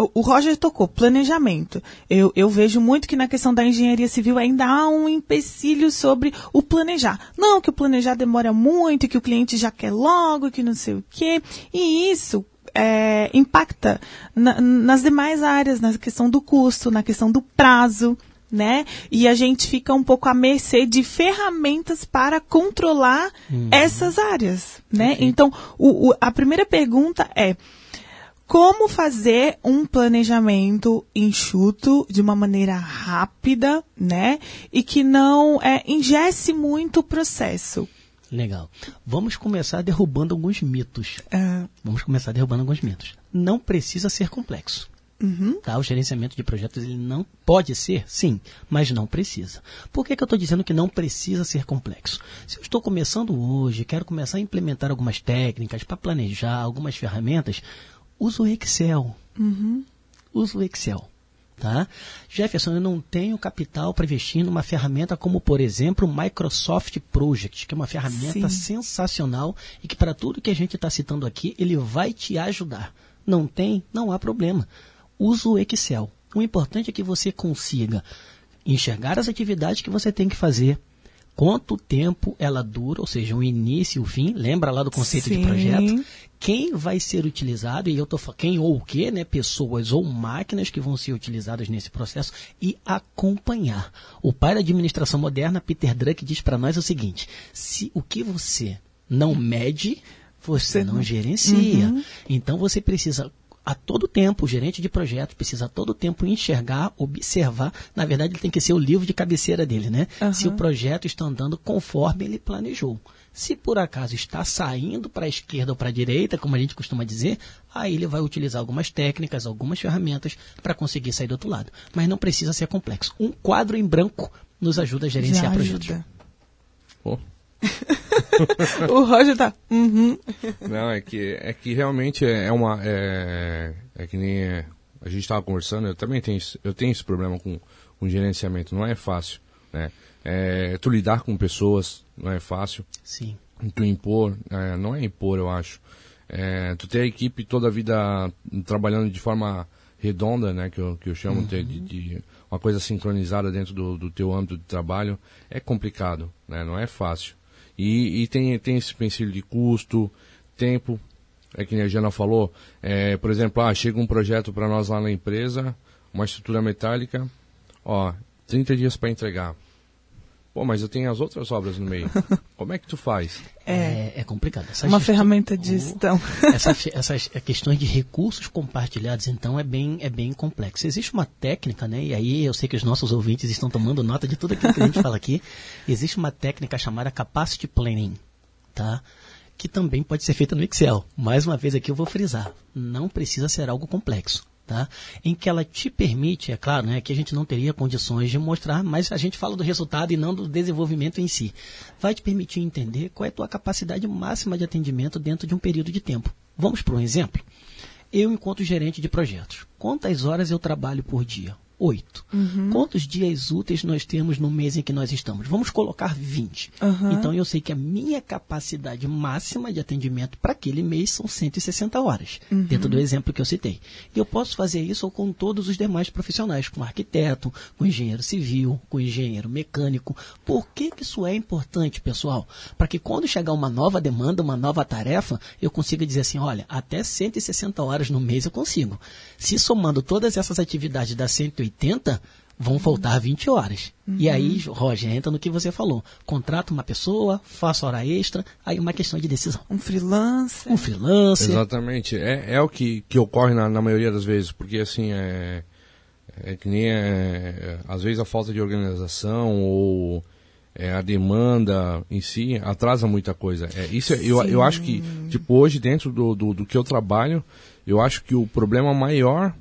D: O Roger tocou, planejamento. Eu, eu vejo muito que na questão da engenharia civil ainda há um empecilho sobre o planejar. Não, que o planejar demora muito, que o cliente já quer logo, que não sei o quê. E isso é, impacta na- nas demais áreas, na questão do custo, na questão do prazo, né? E a gente fica um pouco à mercê de ferramentas para controlar essas áreas, né? Então, o- o- a primeira pergunta é como fazer um planejamento enxuto de uma maneira rápida, né? E que não é, ingesse muito o processo.
E: Legal. Vamos começar derrubando alguns mitos.
D: Ah,
E: Vamos começar derrubando alguns mitos. Não precisa ser complexo. Uhum. Tá? O gerenciamento de projetos ele não pode ser, sim, mas não precisa. Por que, que eu estou dizendo que não precisa ser complexo? Se eu estou começando hoje, quero começar a implementar algumas técnicas para planejar algumas ferramentas, uso o Excel. Uhum. Uso o Excel. Tá? Jefferson, eu não tenho capital para investir numa ferramenta como, por exemplo, o Microsoft Project, que é uma ferramenta Sim. sensacional e que, para tudo que a gente está citando aqui, ele vai te ajudar. Não tem? Não há problema. Usa o Excel. O importante é que você consiga enxergar as atividades que você tem que fazer, quanto tempo ela dura, ou seja, o início e o fim, lembra lá do conceito Sim. de projeto, quem vai ser utilizado, e eu estou falando quem ou o que, né, pessoas ou máquinas que vão ser utilizadas nesse processo, e acompanhar. O pai da administração moderna, Peter Druck, diz para nós o seguinte: se o que você não mede, você não gerencia. Uhum. Então você precisa a todo tempo, o gerente de projeto precisa a todo tempo enxergar, observar. Na verdade, ele tem que ser o livro de cabeceira dele, né? Uhum. Se o projeto está andando conforme ele planejou. Se por acaso está saindo para a esquerda ou para a direita, como a gente costuma dizer, aí ele vai utilizar algumas técnicas, algumas ferramentas para conseguir sair do outro lado. Mas não precisa ser complexo. Um quadro em branco nos ajuda a gerenciar Já projetos. Ajuda.
D: Oh. o Roger tá. Uhum.
C: Não, é que, é que realmente é, é uma. É, é que nem é, a gente estava conversando, eu também tenho, eu tenho esse problema com, com gerenciamento, não é fácil. Né? É, tu lidar com pessoas não é fácil.
E: Sim.
C: Tu impor, é, não é impor, eu acho. É, tu ter a equipe toda a vida trabalhando de forma redonda, né, que eu, que eu chamo uhum. de, de, uma coisa sincronizada dentro do, do teu âmbito de trabalho, é complicado, né, não é fácil. E, e tem, tem esse pensilho de custo, tempo, é que a Jana falou, é, por exemplo, ah, chega um projeto para nós lá na empresa, uma estrutura metálica, ó, 30 dias para entregar. Pô, mas eu tenho as outras obras no meio. Como é que tu faz?
E: É, é complicado.
D: Essa uma gestão, ferramenta de gestão.
E: Essa, essas questões de recursos compartilhados, então, é bem, é bem complexo. Existe uma técnica, né? E aí eu sei que os nossos ouvintes estão tomando nota de tudo aquilo que a gente fala aqui. Existe uma técnica chamada Capacity Planning, tá? Que também pode ser feita no Excel. Mais uma vez aqui eu vou frisar. Não precisa ser algo complexo tá? em que ela te permite, é claro, né, que a gente não teria condições de mostrar, mas a gente fala do resultado e não do desenvolvimento em si. Vai te permitir entender qual é a tua capacidade máxima de atendimento dentro de um período de tempo. Vamos para um exemplo? Eu, enquanto gerente de projetos, quantas horas eu trabalho por dia? 8. Uhum. Quantos dias úteis nós temos no mês em que nós estamos? Vamos colocar 20. Uhum. Então eu sei que a minha capacidade máxima de atendimento para aquele mês são 160 horas, uhum. dentro do exemplo que eu citei. E eu posso fazer isso com todos os demais profissionais, com arquiteto, com engenheiro civil, com engenheiro mecânico. Por que, que isso é importante, pessoal? Para que quando chegar uma nova demanda, uma nova tarefa, eu consiga dizer assim, olha, até 160 horas no mês eu consigo. Se somando todas essas atividades dá 180, 80, vão faltar 20 horas. Uhum. E aí, Roger, entra no que você falou. Contrata uma pessoa, faça hora extra, aí uma questão de decisão.
D: Um freelancer.
E: Um freelancer.
C: Exatamente. É, é o que, que ocorre na, na maioria das vezes, porque assim, é, é que nem, é, às vezes, a falta de organização ou é, a demanda em si atrasa muita coisa. É, isso é, eu, eu acho que, tipo, hoje, dentro do, do, do que eu trabalho, eu acho que o problema maior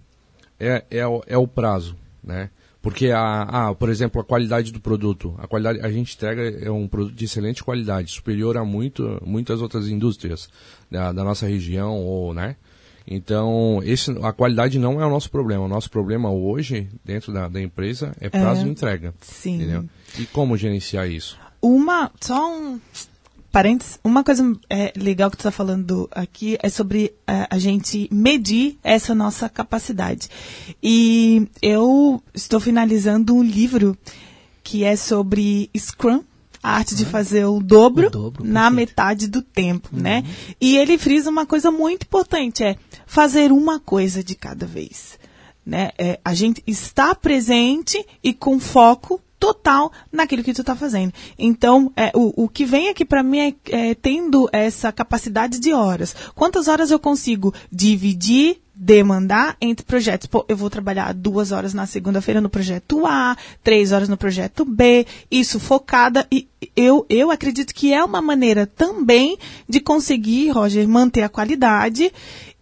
C: é, é, é o prazo, né? Porque, a, a, por exemplo, a qualidade do produto. A qualidade a gente entrega é um produto de excelente qualidade, superior a muito, muitas outras indústrias da, da nossa região, ou, né? Então, esse, a qualidade não é o nosso problema. O nosso problema hoje, dentro da, da empresa, é prazo é, de entrega.
D: Sim.
C: Entendeu? E como gerenciar isso?
D: Uma, só um, parênteses, uma coisa é, legal que tu está falando aqui é sobre é, a gente medir essa nossa capacidade. E eu estou finalizando um livro que é sobre Scrum, a arte de fazer o dobro, o dobro na metade do tempo, uhum. né? E ele frisa uma coisa muito importante, é fazer uma coisa de cada vez. Né? É, a gente está presente e com foco total naquilo que tu está fazendo. Então, é, o, o que vem aqui para mim é, é tendo essa capacidade de horas. Quantas horas eu consigo dividir demandar entre projetos. Pô, eu vou trabalhar duas horas na segunda-feira no projeto A, três horas no projeto B, isso focada e eu, eu acredito que é uma maneira também de conseguir, Roger, manter a qualidade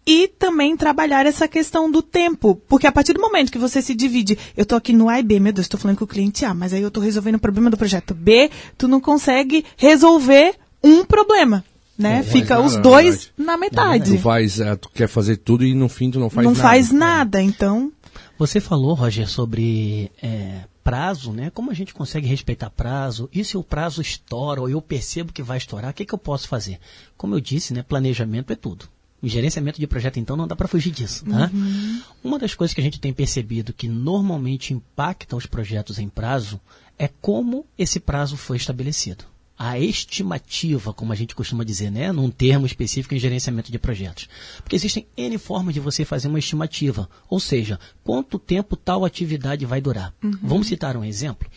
D: e também trabalhar essa questão do tempo. Porque a partir do momento que você se divide, eu tô aqui no A e B, meu Deus, estou falando com o cliente A, mas aí eu tô resolvendo o problema do projeto B, tu não consegue resolver um problema. Né?
C: Não
D: Fica os
C: nada,
D: dois
C: na
D: na metade.
C: Tu faz, é, tu quer fazer tudo e no fim tu não faz
D: não
C: nada.
D: faz nada, então.
E: Você falou, Roger, sobre é, prazo, né? Como a gente consegue respeitar prazo? E se o prazo estoura ou eu percebo que vai estourar, o que, que eu posso fazer? Como eu disse, né? Planejamento é tudo. O gerenciamento de projeto, então, não dá para fugir disso, tá? Uma das coisas que a gente tem percebido que normalmente impacta os projetos em prazo é como esse prazo foi estabelecido. A estimativa, como a gente costuma dizer, né? Num termo específico em gerenciamento de projetos. Porque existem N formas de você fazer uma estimativa. Ou seja, quanto tempo tal atividade vai durar. Vamos citar um exemplo?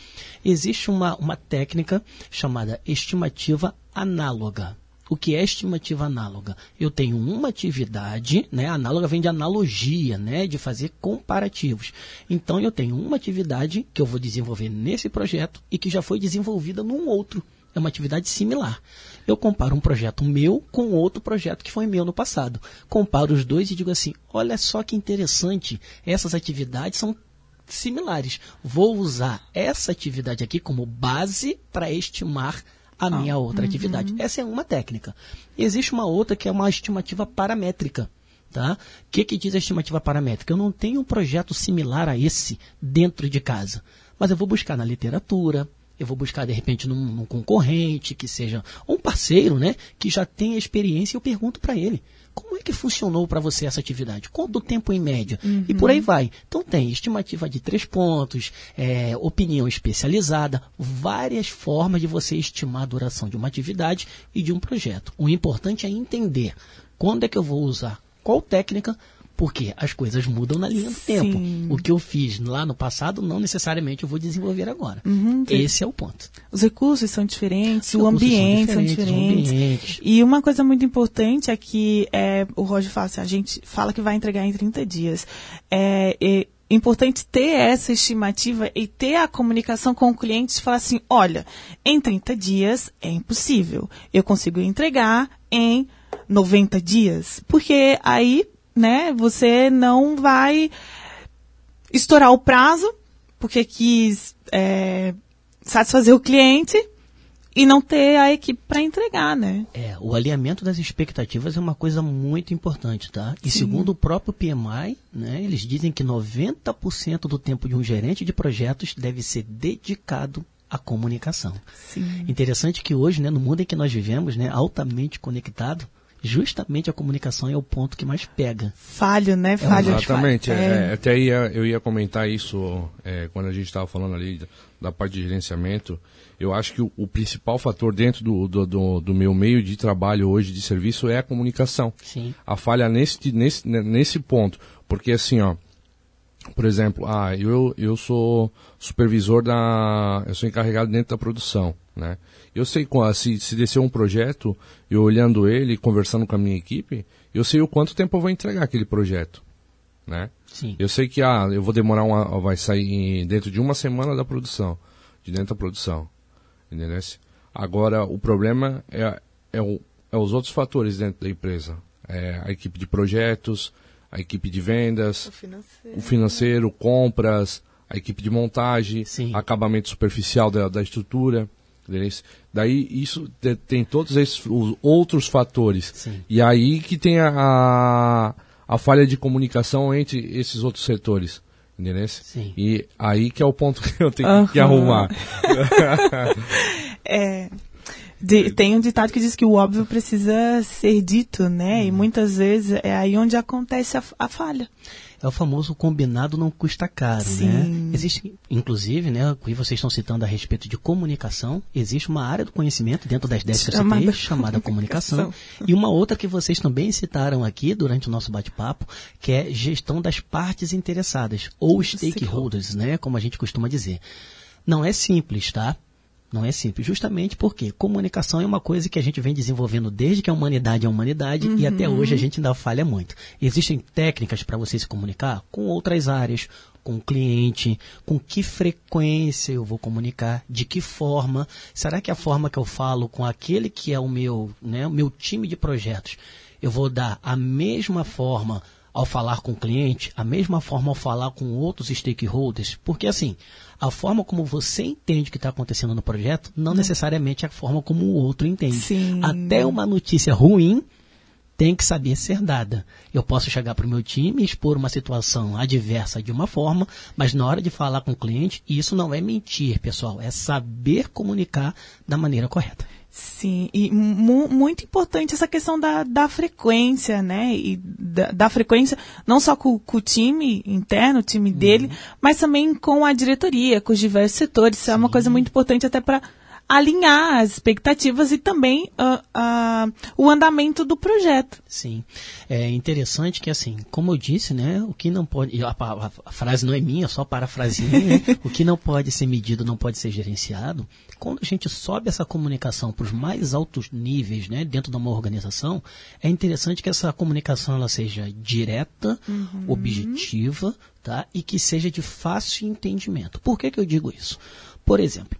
E: Existe uma, uma técnica chamada estimativa análoga. O que é estimativa análoga? Eu tenho uma atividade, né? Análoga vem de analogia, né? De fazer comparativos. Então eu tenho uma atividade que eu vou desenvolver nesse projeto e que já foi desenvolvida num outro. É uma atividade similar. Eu comparo um projeto meu com outro projeto que foi meu no passado. Comparo os dois e digo assim: olha só que interessante, essas atividades são similares. Vou usar essa atividade aqui como base para estimar a minha outra atividade. Essa é uma técnica. Existe uma outra que é uma estimativa paramétrica. Tá? O que, que diz a estimativa paramétrica? Eu não tenho um projeto similar a esse dentro de casa, mas eu vou buscar na literatura, eu vou buscar de repente num, num concorrente que seja ou um parceiro, né, que já tenha experiência e eu pergunto para ele como é que funcionou para você essa atividade? Quanto tempo em média? E por aí vai. Então tem estimativa de três pontos, é, opinião especializada, várias formas de você estimar a duração de uma atividade e de um projeto. O importante é entender quando é que eu vou usar qual técnica, porque as coisas mudam na linha do tempo.
D: Sim.
E: O que eu fiz lá no passado, não necessariamente eu vou desenvolver agora.
D: Uhum.
E: Esse é o ponto.
D: Os recursos são diferentes,
E: Os
D: o
E: são
D: ambiente são
E: diferentes, o
D: diferentes.
E: ambiente.
D: E uma coisa muito importante é que é, o Roger fala assim, a gente fala que vai entregar em 30 dias. É, é importante ter essa estimativa e ter a comunicação com o cliente e falar assim, olha, em 30 dias é impossível. Eu consigo entregar em 90 dias. Porque aí, né, você não vai estourar o prazo, porque quis é, satisfazer o cliente e não ter a equipe para entregar, né?
E: É, o alinhamento das expectativas é uma coisa muito importante, tá? E segundo o próprio PMI, né, eles dizem que 90% do tempo de um gerente de projetos deve ser dedicado à comunicação.
D: Sim.
E: Interessante que hoje, né, no mundo em que nós vivemos, né, altamente conectado, justamente a comunicação é o ponto que mais pega.
D: Falho, né? Falho.
C: Exatamente.
D: É.
C: é, até ia, eu ia comentar isso é, quando a gente estava falando ali da, da parte de gerenciamento. Eu acho que o, o principal fator dentro do, do, do, do meu meio de trabalho hoje de serviço é a comunicação.
E: Sim.
C: A falha nesse, nesse, nesse ponto. Porque assim, ó, por exemplo, ah, eu, eu sou supervisor da. Eu sou encarregado dentro da produção. Né? Eu sei se, se descer um projeto, eu olhando ele, conversando com a minha equipe, eu sei o quanto tempo eu vou entregar aquele projeto. Né?
E: Sim.
C: Eu sei que ah, eu vou demorar uma. Vai sair dentro de uma semana da produção. De dentro da produção. Entendeu? Agora, o problema é, é, o- é os outros fatores dentro da empresa. É a equipe de projetos, a equipe de vendas, o financeiro, compras, a equipe de montagem,
E: Sim.
C: acabamento superficial da, da estrutura. Daí isso te- tem todos esses os outros fatores.
E: Sim.
C: E aí que tem a, a, a falha de comunicação entre esses outros setores. Entendeu?
E: Sim.
C: E aí que é o ponto que eu tenho que
D: Aham.
C: arrumar.
D: É, de- tem um ditado que diz que o óbvio precisa ser dito, né?
E: Uhum.
D: E muitas vezes é aí onde acontece a, a falha.
E: É o famoso combinado não custa caro,
D: Sim.
E: né? Existe, inclusive, né, que vocês estão citando a respeito de comunicação, existe uma área do conhecimento dentro das 10 que eu
D: Chamada
E: citei, chamada comunicação, e uma outra que vocês também citaram aqui durante o nosso bate-papo, que é gestão das partes interessadas, ou stakeholders, né, como a gente costuma dizer. Não é simples, tá? Não é simples, justamente porque comunicação é uma coisa que a gente vem desenvolvendo desde que a humanidade é humanidade e até hoje a gente ainda falha muito. Existem técnicas para você se comunicar com outras áreas, com o cliente, com que frequência eu vou comunicar, de que forma. Será que a forma que eu falo com aquele que é o meu, né, o meu time de projetos, eu vou dar a mesma forma ao falar com o cliente, a mesma forma ao falar com outros stakeholders, porque assim, a forma como você entende o que está acontecendo no projeto não necessariamente é a forma como o outro entende.
D: Sim.
E: Até uma notícia ruim tem que saber ser dada. Eu posso chegar para o meu time e expor uma situação adversa de uma forma, mas na hora de falar com o cliente, isso não é mentir, pessoal, é saber comunicar da maneira correta.
D: Sim, e mu muito importante essa questão da, da frequência, né? E da, da frequência, não só com, com, o time interno, o time dele, uhum. mas também com a diretoria, com os diversos setores. Isso Sim. é uma coisa muito importante até para alinhar as expectativas e também uh, uh, o andamento do projeto.
E: Sim, é interessante que assim, como eu disse, né, o que não pode, a, a, a frase não é minha, só parafrasinha, né, o que não pode ser medido não pode ser gerenciado. Quando a gente sobe essa comunicação para os mais altos níveis, né, dentro de uma organização, é interessante que essa comunicação ela seja direta, uhum. objetiva, tá, e que seja de fácil entendimento. Por que que eu digo isso? Por exemplo,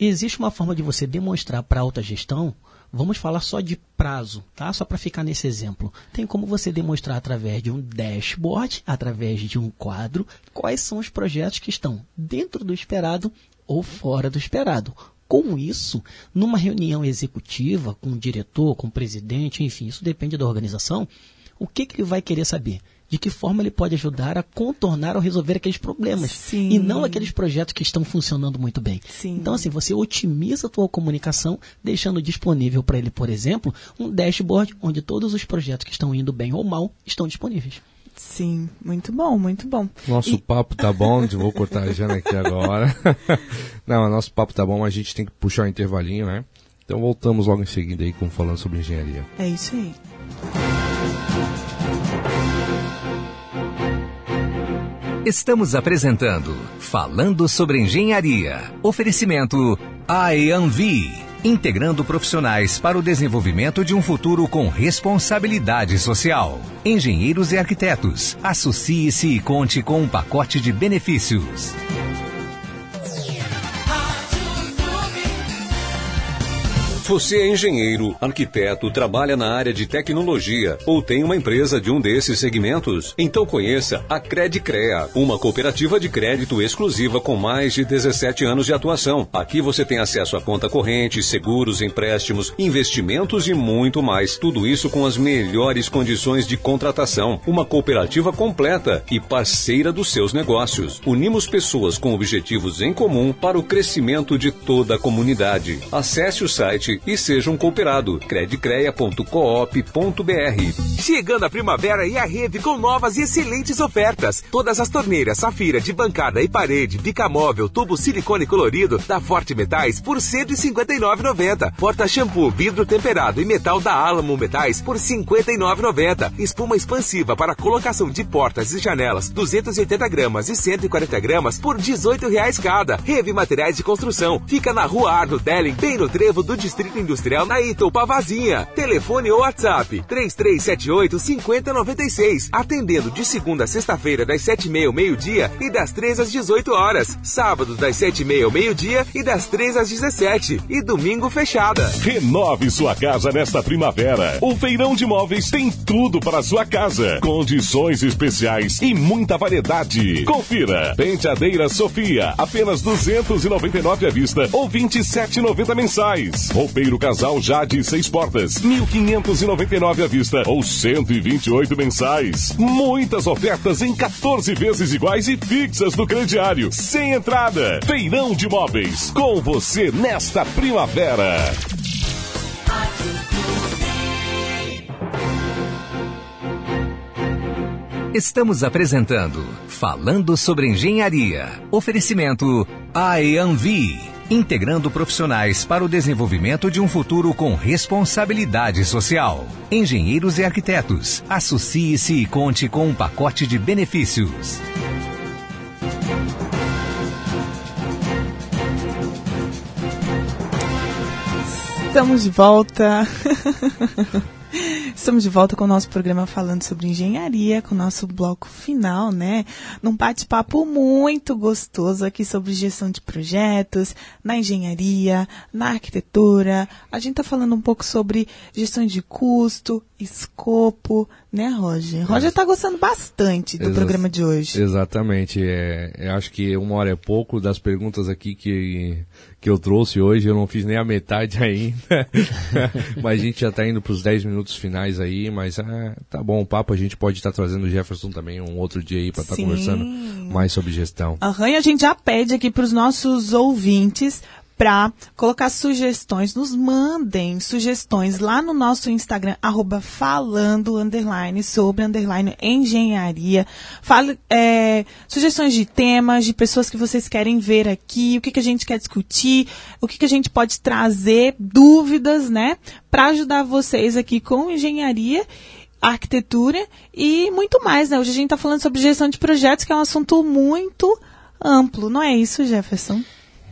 E: Existe uma forma de você demonstrar para a alta gestão, vamos falar só de prazo, tá? Só para ficar nesse exemplo. Tem como você demonstrar através de um dashboard, através de um quadro, quais são os projetos que estão dentro do esperado ou fora do esperado. Com isso, numa reunião executiva com o diretor, com o presidente, enfim, isso depende da organização, o que, que ele vai querer saber? de que forma ele pode ajudar a contornar ou resolver aqueles problemas.
D: Sim.
E: E não aqueles projetos que estão funcionando muito bem.
D: Sim.
E: Então, assim, você otimiza a tua comunicação, deixando disponível para ele, por exemplo, um dashboard onde todos os projetos que estão indo bem ou mal estão disponíveis.
D: Sim, muito bom, muito bom.
C: Nosso e... papo tá bom, vou cortar a Jana aqui agora. Não, nosso papo tá bom, mas a gente tem que puxar um intervalinho, né? Então voltamos logo em seguida aí com falando sobre engenharia.
D: É isso aí.
A: Estamos apresentando Falando sobre Engenharia. Oferecimento IAMV, integrando profissionais para o desenvolvimento de um futuro com responsabilidade social. Engenheiros e arquitetos, associe-se e conte com um pacote de benefícios.
F: Você é engenheiro, arquiteto, trabalha na área de tecnologia ou tem uma empresa de um desses segmentos? Então conheça a Credicrea, uma cooperativa de crédito exclusiva com mais de 17 anos de atuação. Aqui você tem acesso a conta corrente, seguros, empréstimos, investimentos e muito mais. Tudo isso com as melhores condições de contratação. Uma cooperativa completa e parceira dos seus negócios. Unimos pessoas com objetivos em comum para o crescimento de toda a comunidade. Acesse o site e seja um cooperado. credicreia.coop.br
I: Chegando a primavera e a Rede com novas e excelentes ofertas. Todas as torneiras Safira de bancada e parede, bicamóvel, tubo silicone colorido da Forte Metais por R$ 159,90. Porta shampoo, vidro temperado e metal da Alamo Metais por R$ 59,90. Espuma expansiva para colocação de portas e janelas, 280 gramas e 140 gramas por R$ 18,00 cada. Reve Materiais de Construção. Fica na Rua Arno Dellen, bem no trevo do Distrito Industrial na Ito, Pavazinha. Telefone ou WhatsApp 3378 5096. Atendendo de segunda a sexta-feira das 7h30 ao meio-dia e das 3 às 18 horas. Sábado das 7h30 ao meio-dia e das 3 às 17 E domingo fechada.
J: Renove sua casa nesta primavera. O Feirão de Móveis tem tudo para sua casa. Condições especiais e muita variedade. Confira. Penteadeira Sofia, apenas 299 à vista ou 27,90 mensais. Roupeiro Casal Jade Seis Portas, 1.599 à vista ou 128 mensais. Muitas ofertas em 14 vezes iguais e fixas no crediário, sem entrada. Feirão de Móveis, com você nesta primavera.
A: Estamos apresentando Falando sobre Engenharia. Oferecimento IAMV integrando profissionais para o desenvolvimento de um futuro com responsabilidade social. Engenheiros e arquitetos, associe-se e conte com um pacote de benefícios.
D: Estamos de volta. Estamos de volta com o nosso programa falando sobre engenharia, com o nosso bloco final, né? Num bate-papo muito gostoso aqui sobre gestão de projetos, na engenharia, na arquitetura. A gente está falando um pouco sobre gestão de custo escopo, né, Roger? Roger está gostando bastante do
C: Exa
D: programa de hoje.
C: Exatamente. É, eu acho que uma hora é pouco das perguntas aqui que, que eu trouxe hoje. Eu não fiz nem a metade ainda. mas a gente já está indo para os 10 minutos finais aí. Mas é, tá bom, o papo a gente pode estar tá trazendo o Jefferson também um outro dia aí para estar tá conversando mais sobre gestão.
D: Aham, e a gente já pede aqui para os nossos ouvintes para colocar sugestões. Nos mandem sugestões lá no nosso Instagram, arroba falando underline sobre underline engenharia. Fale, é, sugestões de temas, de pessoas que vocês querem ver aqui, o que, que a gente quer discutir, o que, que a gente pode trazer, dúvidas, né? Para ajudar vocês aqui com engenharia arquitetura e muito mais, né? Hoje a gente está falando sobre gestão de projetos, que é um assunto muito amplo, não é isso, Jefferson?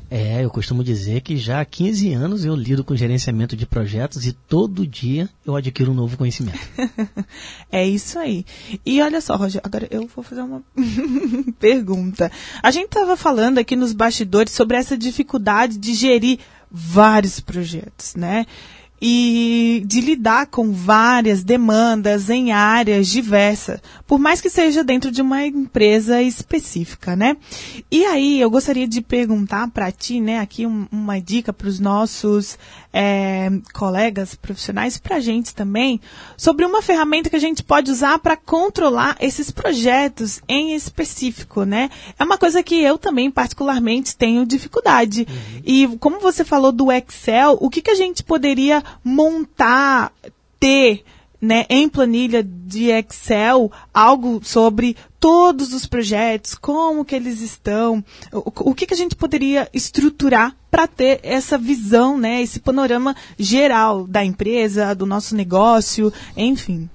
E: É, eu costumo dizer que já há 15 anos eu lido com gerenciamento de projetos e todo dia eu adquiro um novo conhecimento.
D: é isso aí. E olha só, Roger, agora eu vou fazer uma pergunta. A gente estava falando aqui nos bastidores sobre essa dificuldade de gerir vários projetos, né? E de lidar com várias demandas em áreas diversas, por mais que seja dentro de uma empresa específica, né? E aí eu gostaria de perguntar para ti, né, aqui um, uma dica para os nossos é, colegas profissionais, para a gente também, sobre uma ferramenta que a gente pode usar para controlar esses projetos em específico, né? É uma coisa que eu também particularmente tenho dificuldade. Uhum. E como você falou do Excel, o que, que a gente poderia montar, ter né, em planilha de Excel algo sobre todos os projetos, como que eles estão, o, o que, que a gente poderia estruturar para ter essa visão, né, esse panorama geral da empresa, do nosso negócio, enfim.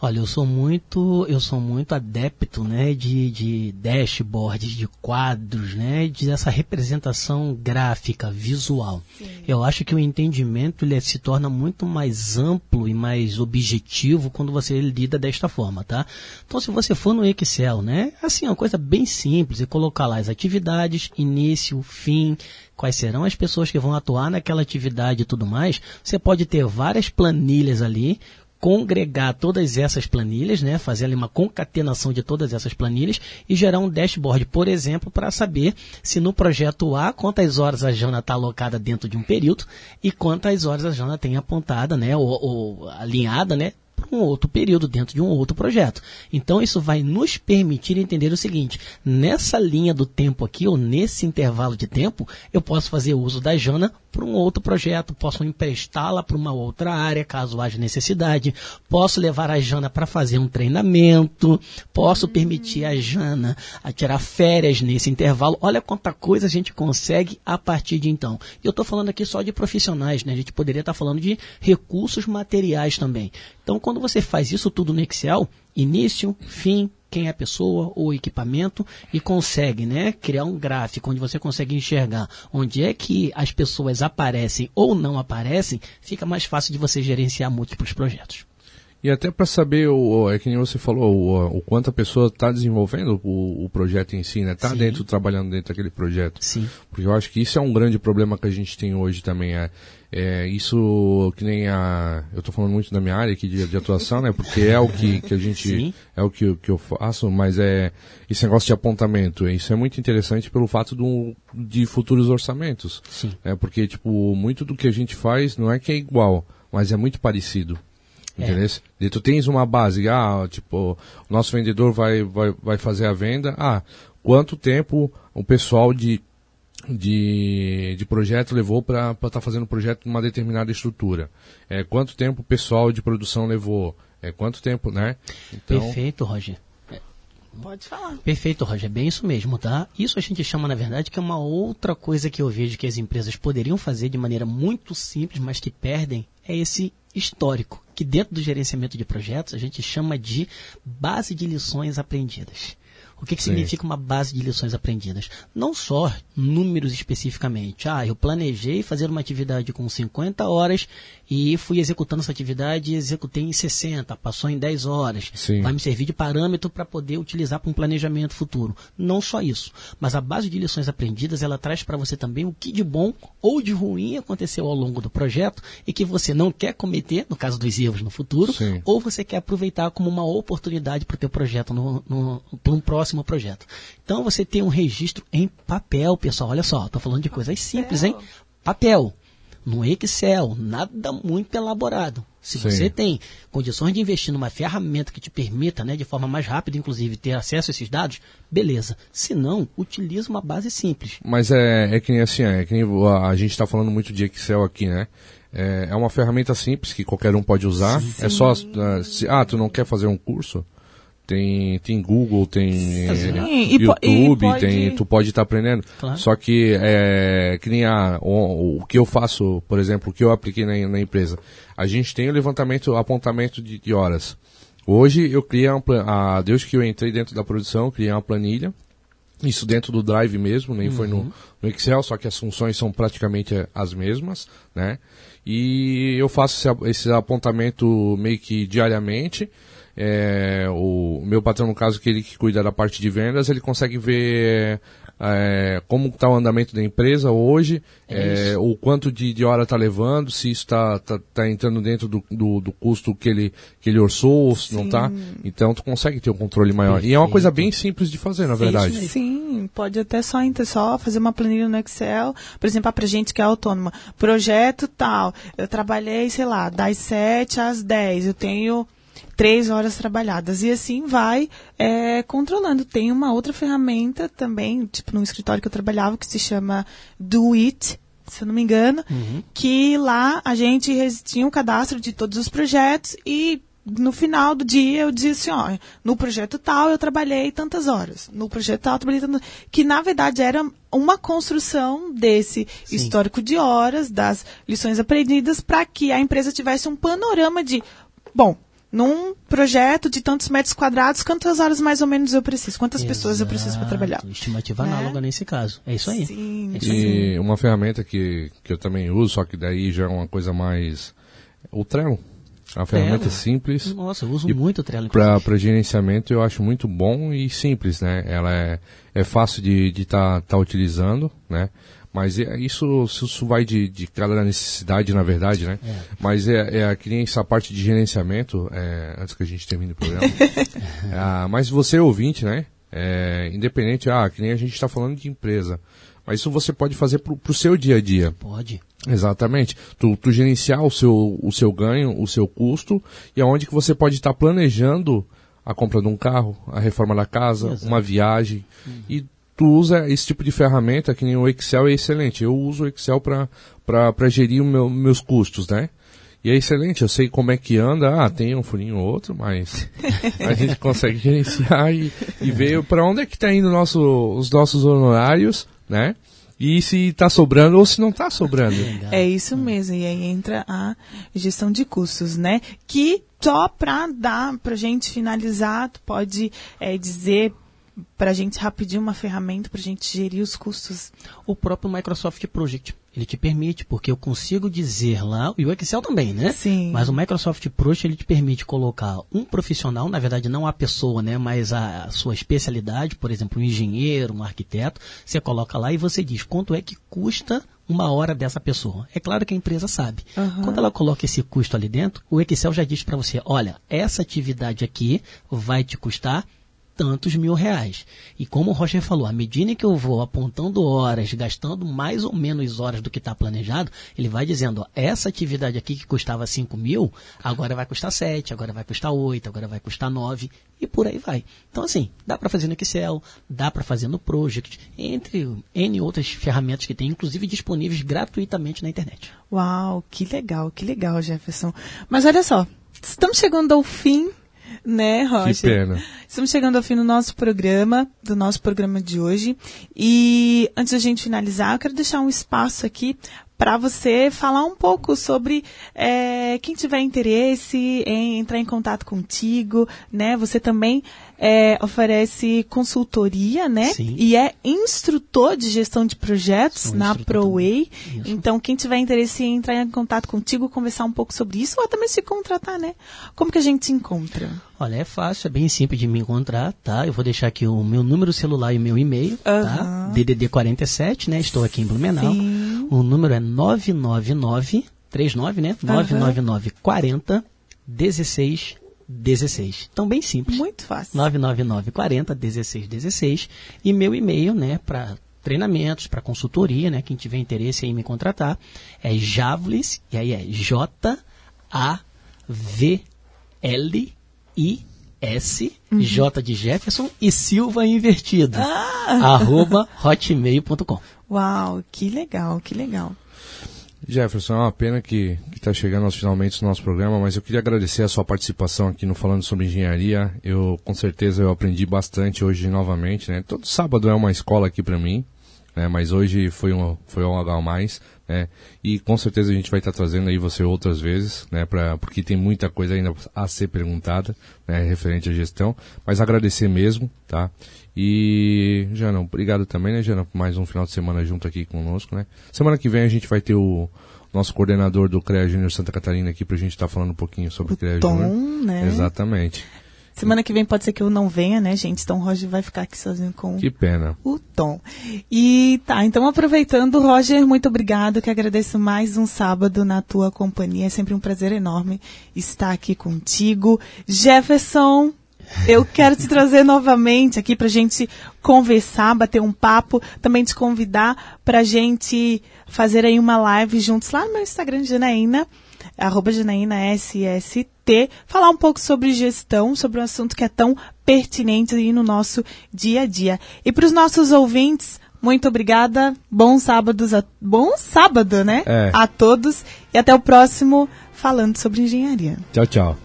E: Olha, eu sou muito, eu sou muito adepto, né, de, de dashboards, de quadros, né, de essa representação gráfica, visual. Sim. Eu acho que o entendimento ele se torna muito mais amplo e mais objetivo quando você lida desta forma, tá? Então, se você for no Excel, né, assim, é uma coisa bem simples, e colocar lá as atividades, início, fim, quais serão as pessoas que vão atuar naquela atividade e tudo mais, você pode ter várias planilhas ali congregar todas essas planilhas, né, fazer ali uma concatenação de todas essas planilhas e gerar um dashboard, por exemplo, para saber se no projeto A quantas horas a Jana está alocada dentro de um período e quantas horas a Jana tem apontada, né, ou, ou alinhada, né, para um outro período dentro de um outro projeto. Então isso vai nos permitir entender o seguinte: nessa linha do tempo aqui ou nesse intervalo de tempo, eu posso fazer uso da Jana para um outro projeto, posso emprestá-la para uma outra área, caso haja necessidade, posso levar a Jana para fazer um treinamento, posso permitir a Jana a tirar férias nesse intervalo. Olha quanta coisa a gente consegue a partir de então. E eu estou falando aqui só de profissionais, né? A gente poderia estar tá falando de recursos materiais também. Então, quando você faz isso tudo no Excel, início, fim, quem é a pessoa ou equipamento e consegue né, criar um gráfico onde você consegue enxergar onde é que as pessoas aparecem ou não aparecem, fica mais fácil de você gerenciar múltiplos projetos.
C: E até para saber, o, é que nem você falou, o, o quanto a pessoa está desenvolvendo o, o, projeto em si, né? Está dentro, trabalhando dentro daquele projeto.
E: Sim.
C: Porque eu acho que isso é um grande problema que a gente tem hoje também. É, é isso que nem a... Eu estou falando muito da minha área aqui de, de, atuação, né? Porque é o que, que a gente... Sim. É o que, que eu faço, mas é esse negócio de apontamento. Isso é muito interessante pelo fato do, de futuros orçamentos.
E: Sim.
C: É porque, tipo, muito do que a gente faz não é que é igual, mas é muito parecido. Entendeu? É. E tu tens uma base, ah, tipo, o nosso vendedor vai, vai, vai fazer a venda, ah, quanto tempo o pessoal de, de, de projeto levou para estar tá fazendo o projeto numa determinada estrutura? É, quanto tempo o pessoal de produção levou? É, quanto tempo, né?
E: Então... Perfeito, Roger.
D: Pode falar.
E: Perfeito, Roger. É bem isso mesmo, tá? Isso a gente chama, na verdade, que é uma outra coisa que eu vejo que as empresas poderiam fazer de maneira muito simples, mas que perdem, é esse histórico, que dentro do gerenciamento de projetos a gente chama de base de lições aprendidas. O que, que significa uma base de lições aprendidas? Não só números especificamente. Ah, eu planejei fazer uma atividade com 50 horas e fui executando essa atividade e executei em 60, passou em 10 horas.
C: Sim.
E: Vai me servir de parâmetro para poder utilizar para um planejamento futuro. Não só isso, mas a base de lições aprendidas, ela traz para você também o que de bom ou de ruim aconteceu ao longo do projeto e que você não quer cometer, no caso dos erros no futuro,
C: Sim.
E: ou você quer aproveitar como uma oportunidade para o teu projeto, no, no, para um próximo projeto. Então você tem um registro em papel, pessoal. Olha só, estou falando de coisas simples, hein? Papel. No Excel, nada muito elaborado. Se
C: Sim.
E: você tem condições de investir numa ferramenta que te permita, né, de forma mais rápida, inclusive, ter acesso a esses dados, beleza. Se não, utilize uma base simples.
C: Mas é, é que nem assim, é que nem a, a gente está falando muito de Excel aqui, né? É, é uma ferramenta simples que qualquer um pode usar. É só, ah, se, ah, tu não quer fazer um curso? Tem, tem Google, tem eh,
D: Sim, e po-
C: YouTube,
D: pode-
C: tem, tu pode estar aprendendo.
E: Claro.
C: Só que é que nem a, o, o que eu faço, por exemplo, o que eu apliquei na, na empresa. A gente tem o levantamento, apontamento de, de horas. Hoje eu criei uma, a, desde que eu entrei dentro da produção, criei uma planilha isso dentro do Drive mesmo, nem foi no, no Excel, só que as funções são praticamente eh, as mesmas, né? E eu faço esse, esse apontamento meio que diariamente. É, o meu patrão, no caso, que ele que cuida da parte de vendas, ele consegue ver é, como está o andamento da empresa hoje, é, o quanto de, de hora está levando, se isso está tá, tá entrando dentro do, do, do custo que ele, que ele orçou, ou se não está. Então, tu consegue ter um controle maior. E é uma coisa bem simples de fazer, na verdade.
D: Sim, pode até só, só fazer uma planilha no Excel. Por exemplo, ah, pra gente que é autônoma. Projeto tal. Eu trabalhei, sei lá, das 7 às 10. Eu tenho três horas trabalhadas. E assim vai é, controlando. Tem uma outra ferramenta também, tipo no escritório que eu trabalhava, que se chama Do It, se eu não me engano, que lá a gente tinha um cadastro de todos os projetos e no final do dia eu dizia assim, ó, no projeto tal eu trabalhei tantas horas, no projeto tal eu trabalhei tantas que na verdade era uma construção desse histórico de horas, das lições aprendidas, para que a empresa tivesse um panorama de, bom, num projeto de tantos metros quadrados, quantas horas mais ou menos eu preciso, quantas pessoas eu preciso para trabalhar.
E: Exato, Estimativa
D: Né?
E: análoga nesse caso. É isso aí.
D: Sim,
E: É isso aí.
C: E uma ferramenta que, que eu também uso, só que daí já é uma coisa mais. O Trello. É uma ferramenta
E: Trello.
C: simples.
E: Nossa, eu uso
C: E
E: muito o Trello.
C: Para gerenciamento eu acho muito bom e simples, né? Ela é, é fácil de estar tá, tá utilizando, né? Mas é- isso, isso vai de, de cada necessidade, na verdade, né? Mas é, é que nem essa parte de gerenciamento, é, antes que a gente termine o programa. Ah, mas você ouvinte, né? É, independente, ah, que nem a gente está falando de empresa. Mas isso você pode fazer para o seu dia a dia.
E: Pode.
C: Exatamente. Tu, tu gerenciar o seu, o seu ganho, o seu custo, e aonde que você pode estar planejando a compra de um carro, a reforma da casa,
E: Exato.
C: uma viagem. E tu usa esse tipo de ferramenta, que nem o Excel é excelente. Eu uso o Excel para gerir o meu, meus custos, né? E é excelente, eu sei como é que anda, ah, tem um furinho ou outro, mas a gente consegue gerenciar e, e ver para onde é que está indo nosso, os nossos honorários, né? E se está sobrando ou se não está sobrando.
D: É isso mesmo, e aí entra a gestão de custos, né? Que só para dar, pra gente finalizar, tu pode é, dizer pra gente rapidinho uma ferramenta pra gente gerir os custos.
E: O próprio Microsoft Project. Ele te permite, porque eu consigo dizer lá, e o Excel também, né?
D: Sim.
E: Mas o Microsoft Project ele te permite colocar um profissional, na verdade não a pessoa, né, mas a, a sua especialidade, por exemplo, um engenheiro, um arquiteto, você coloca lá e você diz quanto é que custa uma hora dessa pessoa. É claro que a empresa sabe.
D: Aham.
E: Quando ela coloca esse custo ali dentro, o Excel já diz para você, olha, essa atividade aqui vai te custar tantos mil reais. E como o Roger falou, à medida que eu vou apontando horas, gastando mais ou menos horas do que está planejado, ele vai dizendo, ó, essa atividade aqui que custava 5 mil, agora vai custar 7, agora vai custar 8, agora vai custar 9, e por aí vai. Então assim, dá para fazer no Excel, dá para fazer no Project, entre N outras ferramentas que tem, inclusive disponíveis gratuitamente na internet.
D: Uau, que legal, que legal, Jefferson. Mas olha só, estamos chegando ao fim, né, Roger?
C: Que pena.
D: Estamos chegando ao fim do nosso programa, do nosso programa de hoje. E antes da gente finalizar, eu quero deixar um espaço aqui para você falar um pouco sobre é, quem tiver interesse em entrar em contato contigo, né? Você também é, oferece consultoria, né?
E: Sim.
D: E é instrutor de gestão de projetos
E: Sou
D: na ProWay. Então, quem tiver interesse em entrar em contato contigo, conversar um pouco sobre isso, ou até mesmo se contratar, né? Como que a gente se encontra?
E: Olha, é fácil, é bem simples de me encontrar, tá? Eu vou deixar aqui o meu número celular e o meu e-mail, tá?
D: Aham.
E: DDD 47, né? Estou aqui em Blumenau.
D: Sim.
E: O número é 999 39, né? 999 40 16 16. Então bem simples.
D: Muito fácil.
E: 999 40 16 16 e meu e-mail, né, para treinamentos, para consultoria, né, quem tiver interesse em me contratar, é javlis, e aí é J A V L I S J de Jefferson e Silva invertido. arroba hotmail.com.
D: Uau, que legal, que legal.
C: Jefferson, é uma pena que está chegando aos finalmente do nosso programa, mas eu queria agradecer a sua participação aqui no Falando sobre Engenharia. Eu, com certeza, eu aprendi bastante hoje novamente, né? Todo sábado é uma escola aqui para mim, né? Mas hoje foi um, foi um H a mais, né? E com certeza a gente vai estar trazendo aí você outras vezes, né? Pra, porque tem muita coisa ainda a ser perguntada, né? Referente à gestão. Mas agradecer mesmo, tá? E, Jana, obrigado também, né, Jana, por mais um final de semana junto aqui conosco, né? Semana que vem a gente vai ter o nosso coordenador do CREA Júnior Santa Catarina aqui pra gente estar falando um pouquinho sobre o, CREA Júnior.
D: né?
C: Exatamente.
D: Semana que vem pode ser que eu não venha, né, gente? Então o Roger vai ficar aqui sozinho com
C: Que pena.
D: o Tom. E tá, então aproveitando, Roger, muito obrigado, que agradeço mais um sábado na tua companhia. É sempre um prazer enorme estar aqui contigo. Jefferson, eu quero te trazer novamente aqui pra gente conversar, bater um papo, também te convidar pra gente fazer aí uma live juntos lá no meu Instagram, Janaína, arroba Janaína SST, falar um pouco sobre gestão, sobre um assunto que é tão pertinente aí no nosso dia a dia. E para os nossos ouvintes, muito obrigada, bons sábados, a, bom sábado, né?
C: É.
D: A todos e até o próximo falando sobre engenharia.
C: Tchau, tchau.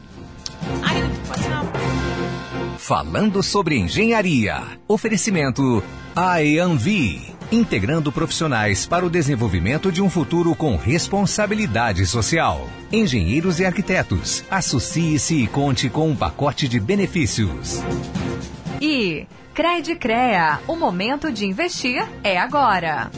A: Falando sobre engenharia. Oferecimento IAMV. Integrando profissionais para o desenvolvimento de um futuro com responsabilidade social. Engenheiros e arquitetos. Associe-se e conte com um pacote de benefícios.
B: E Cred Crea, o momento de investir é agora.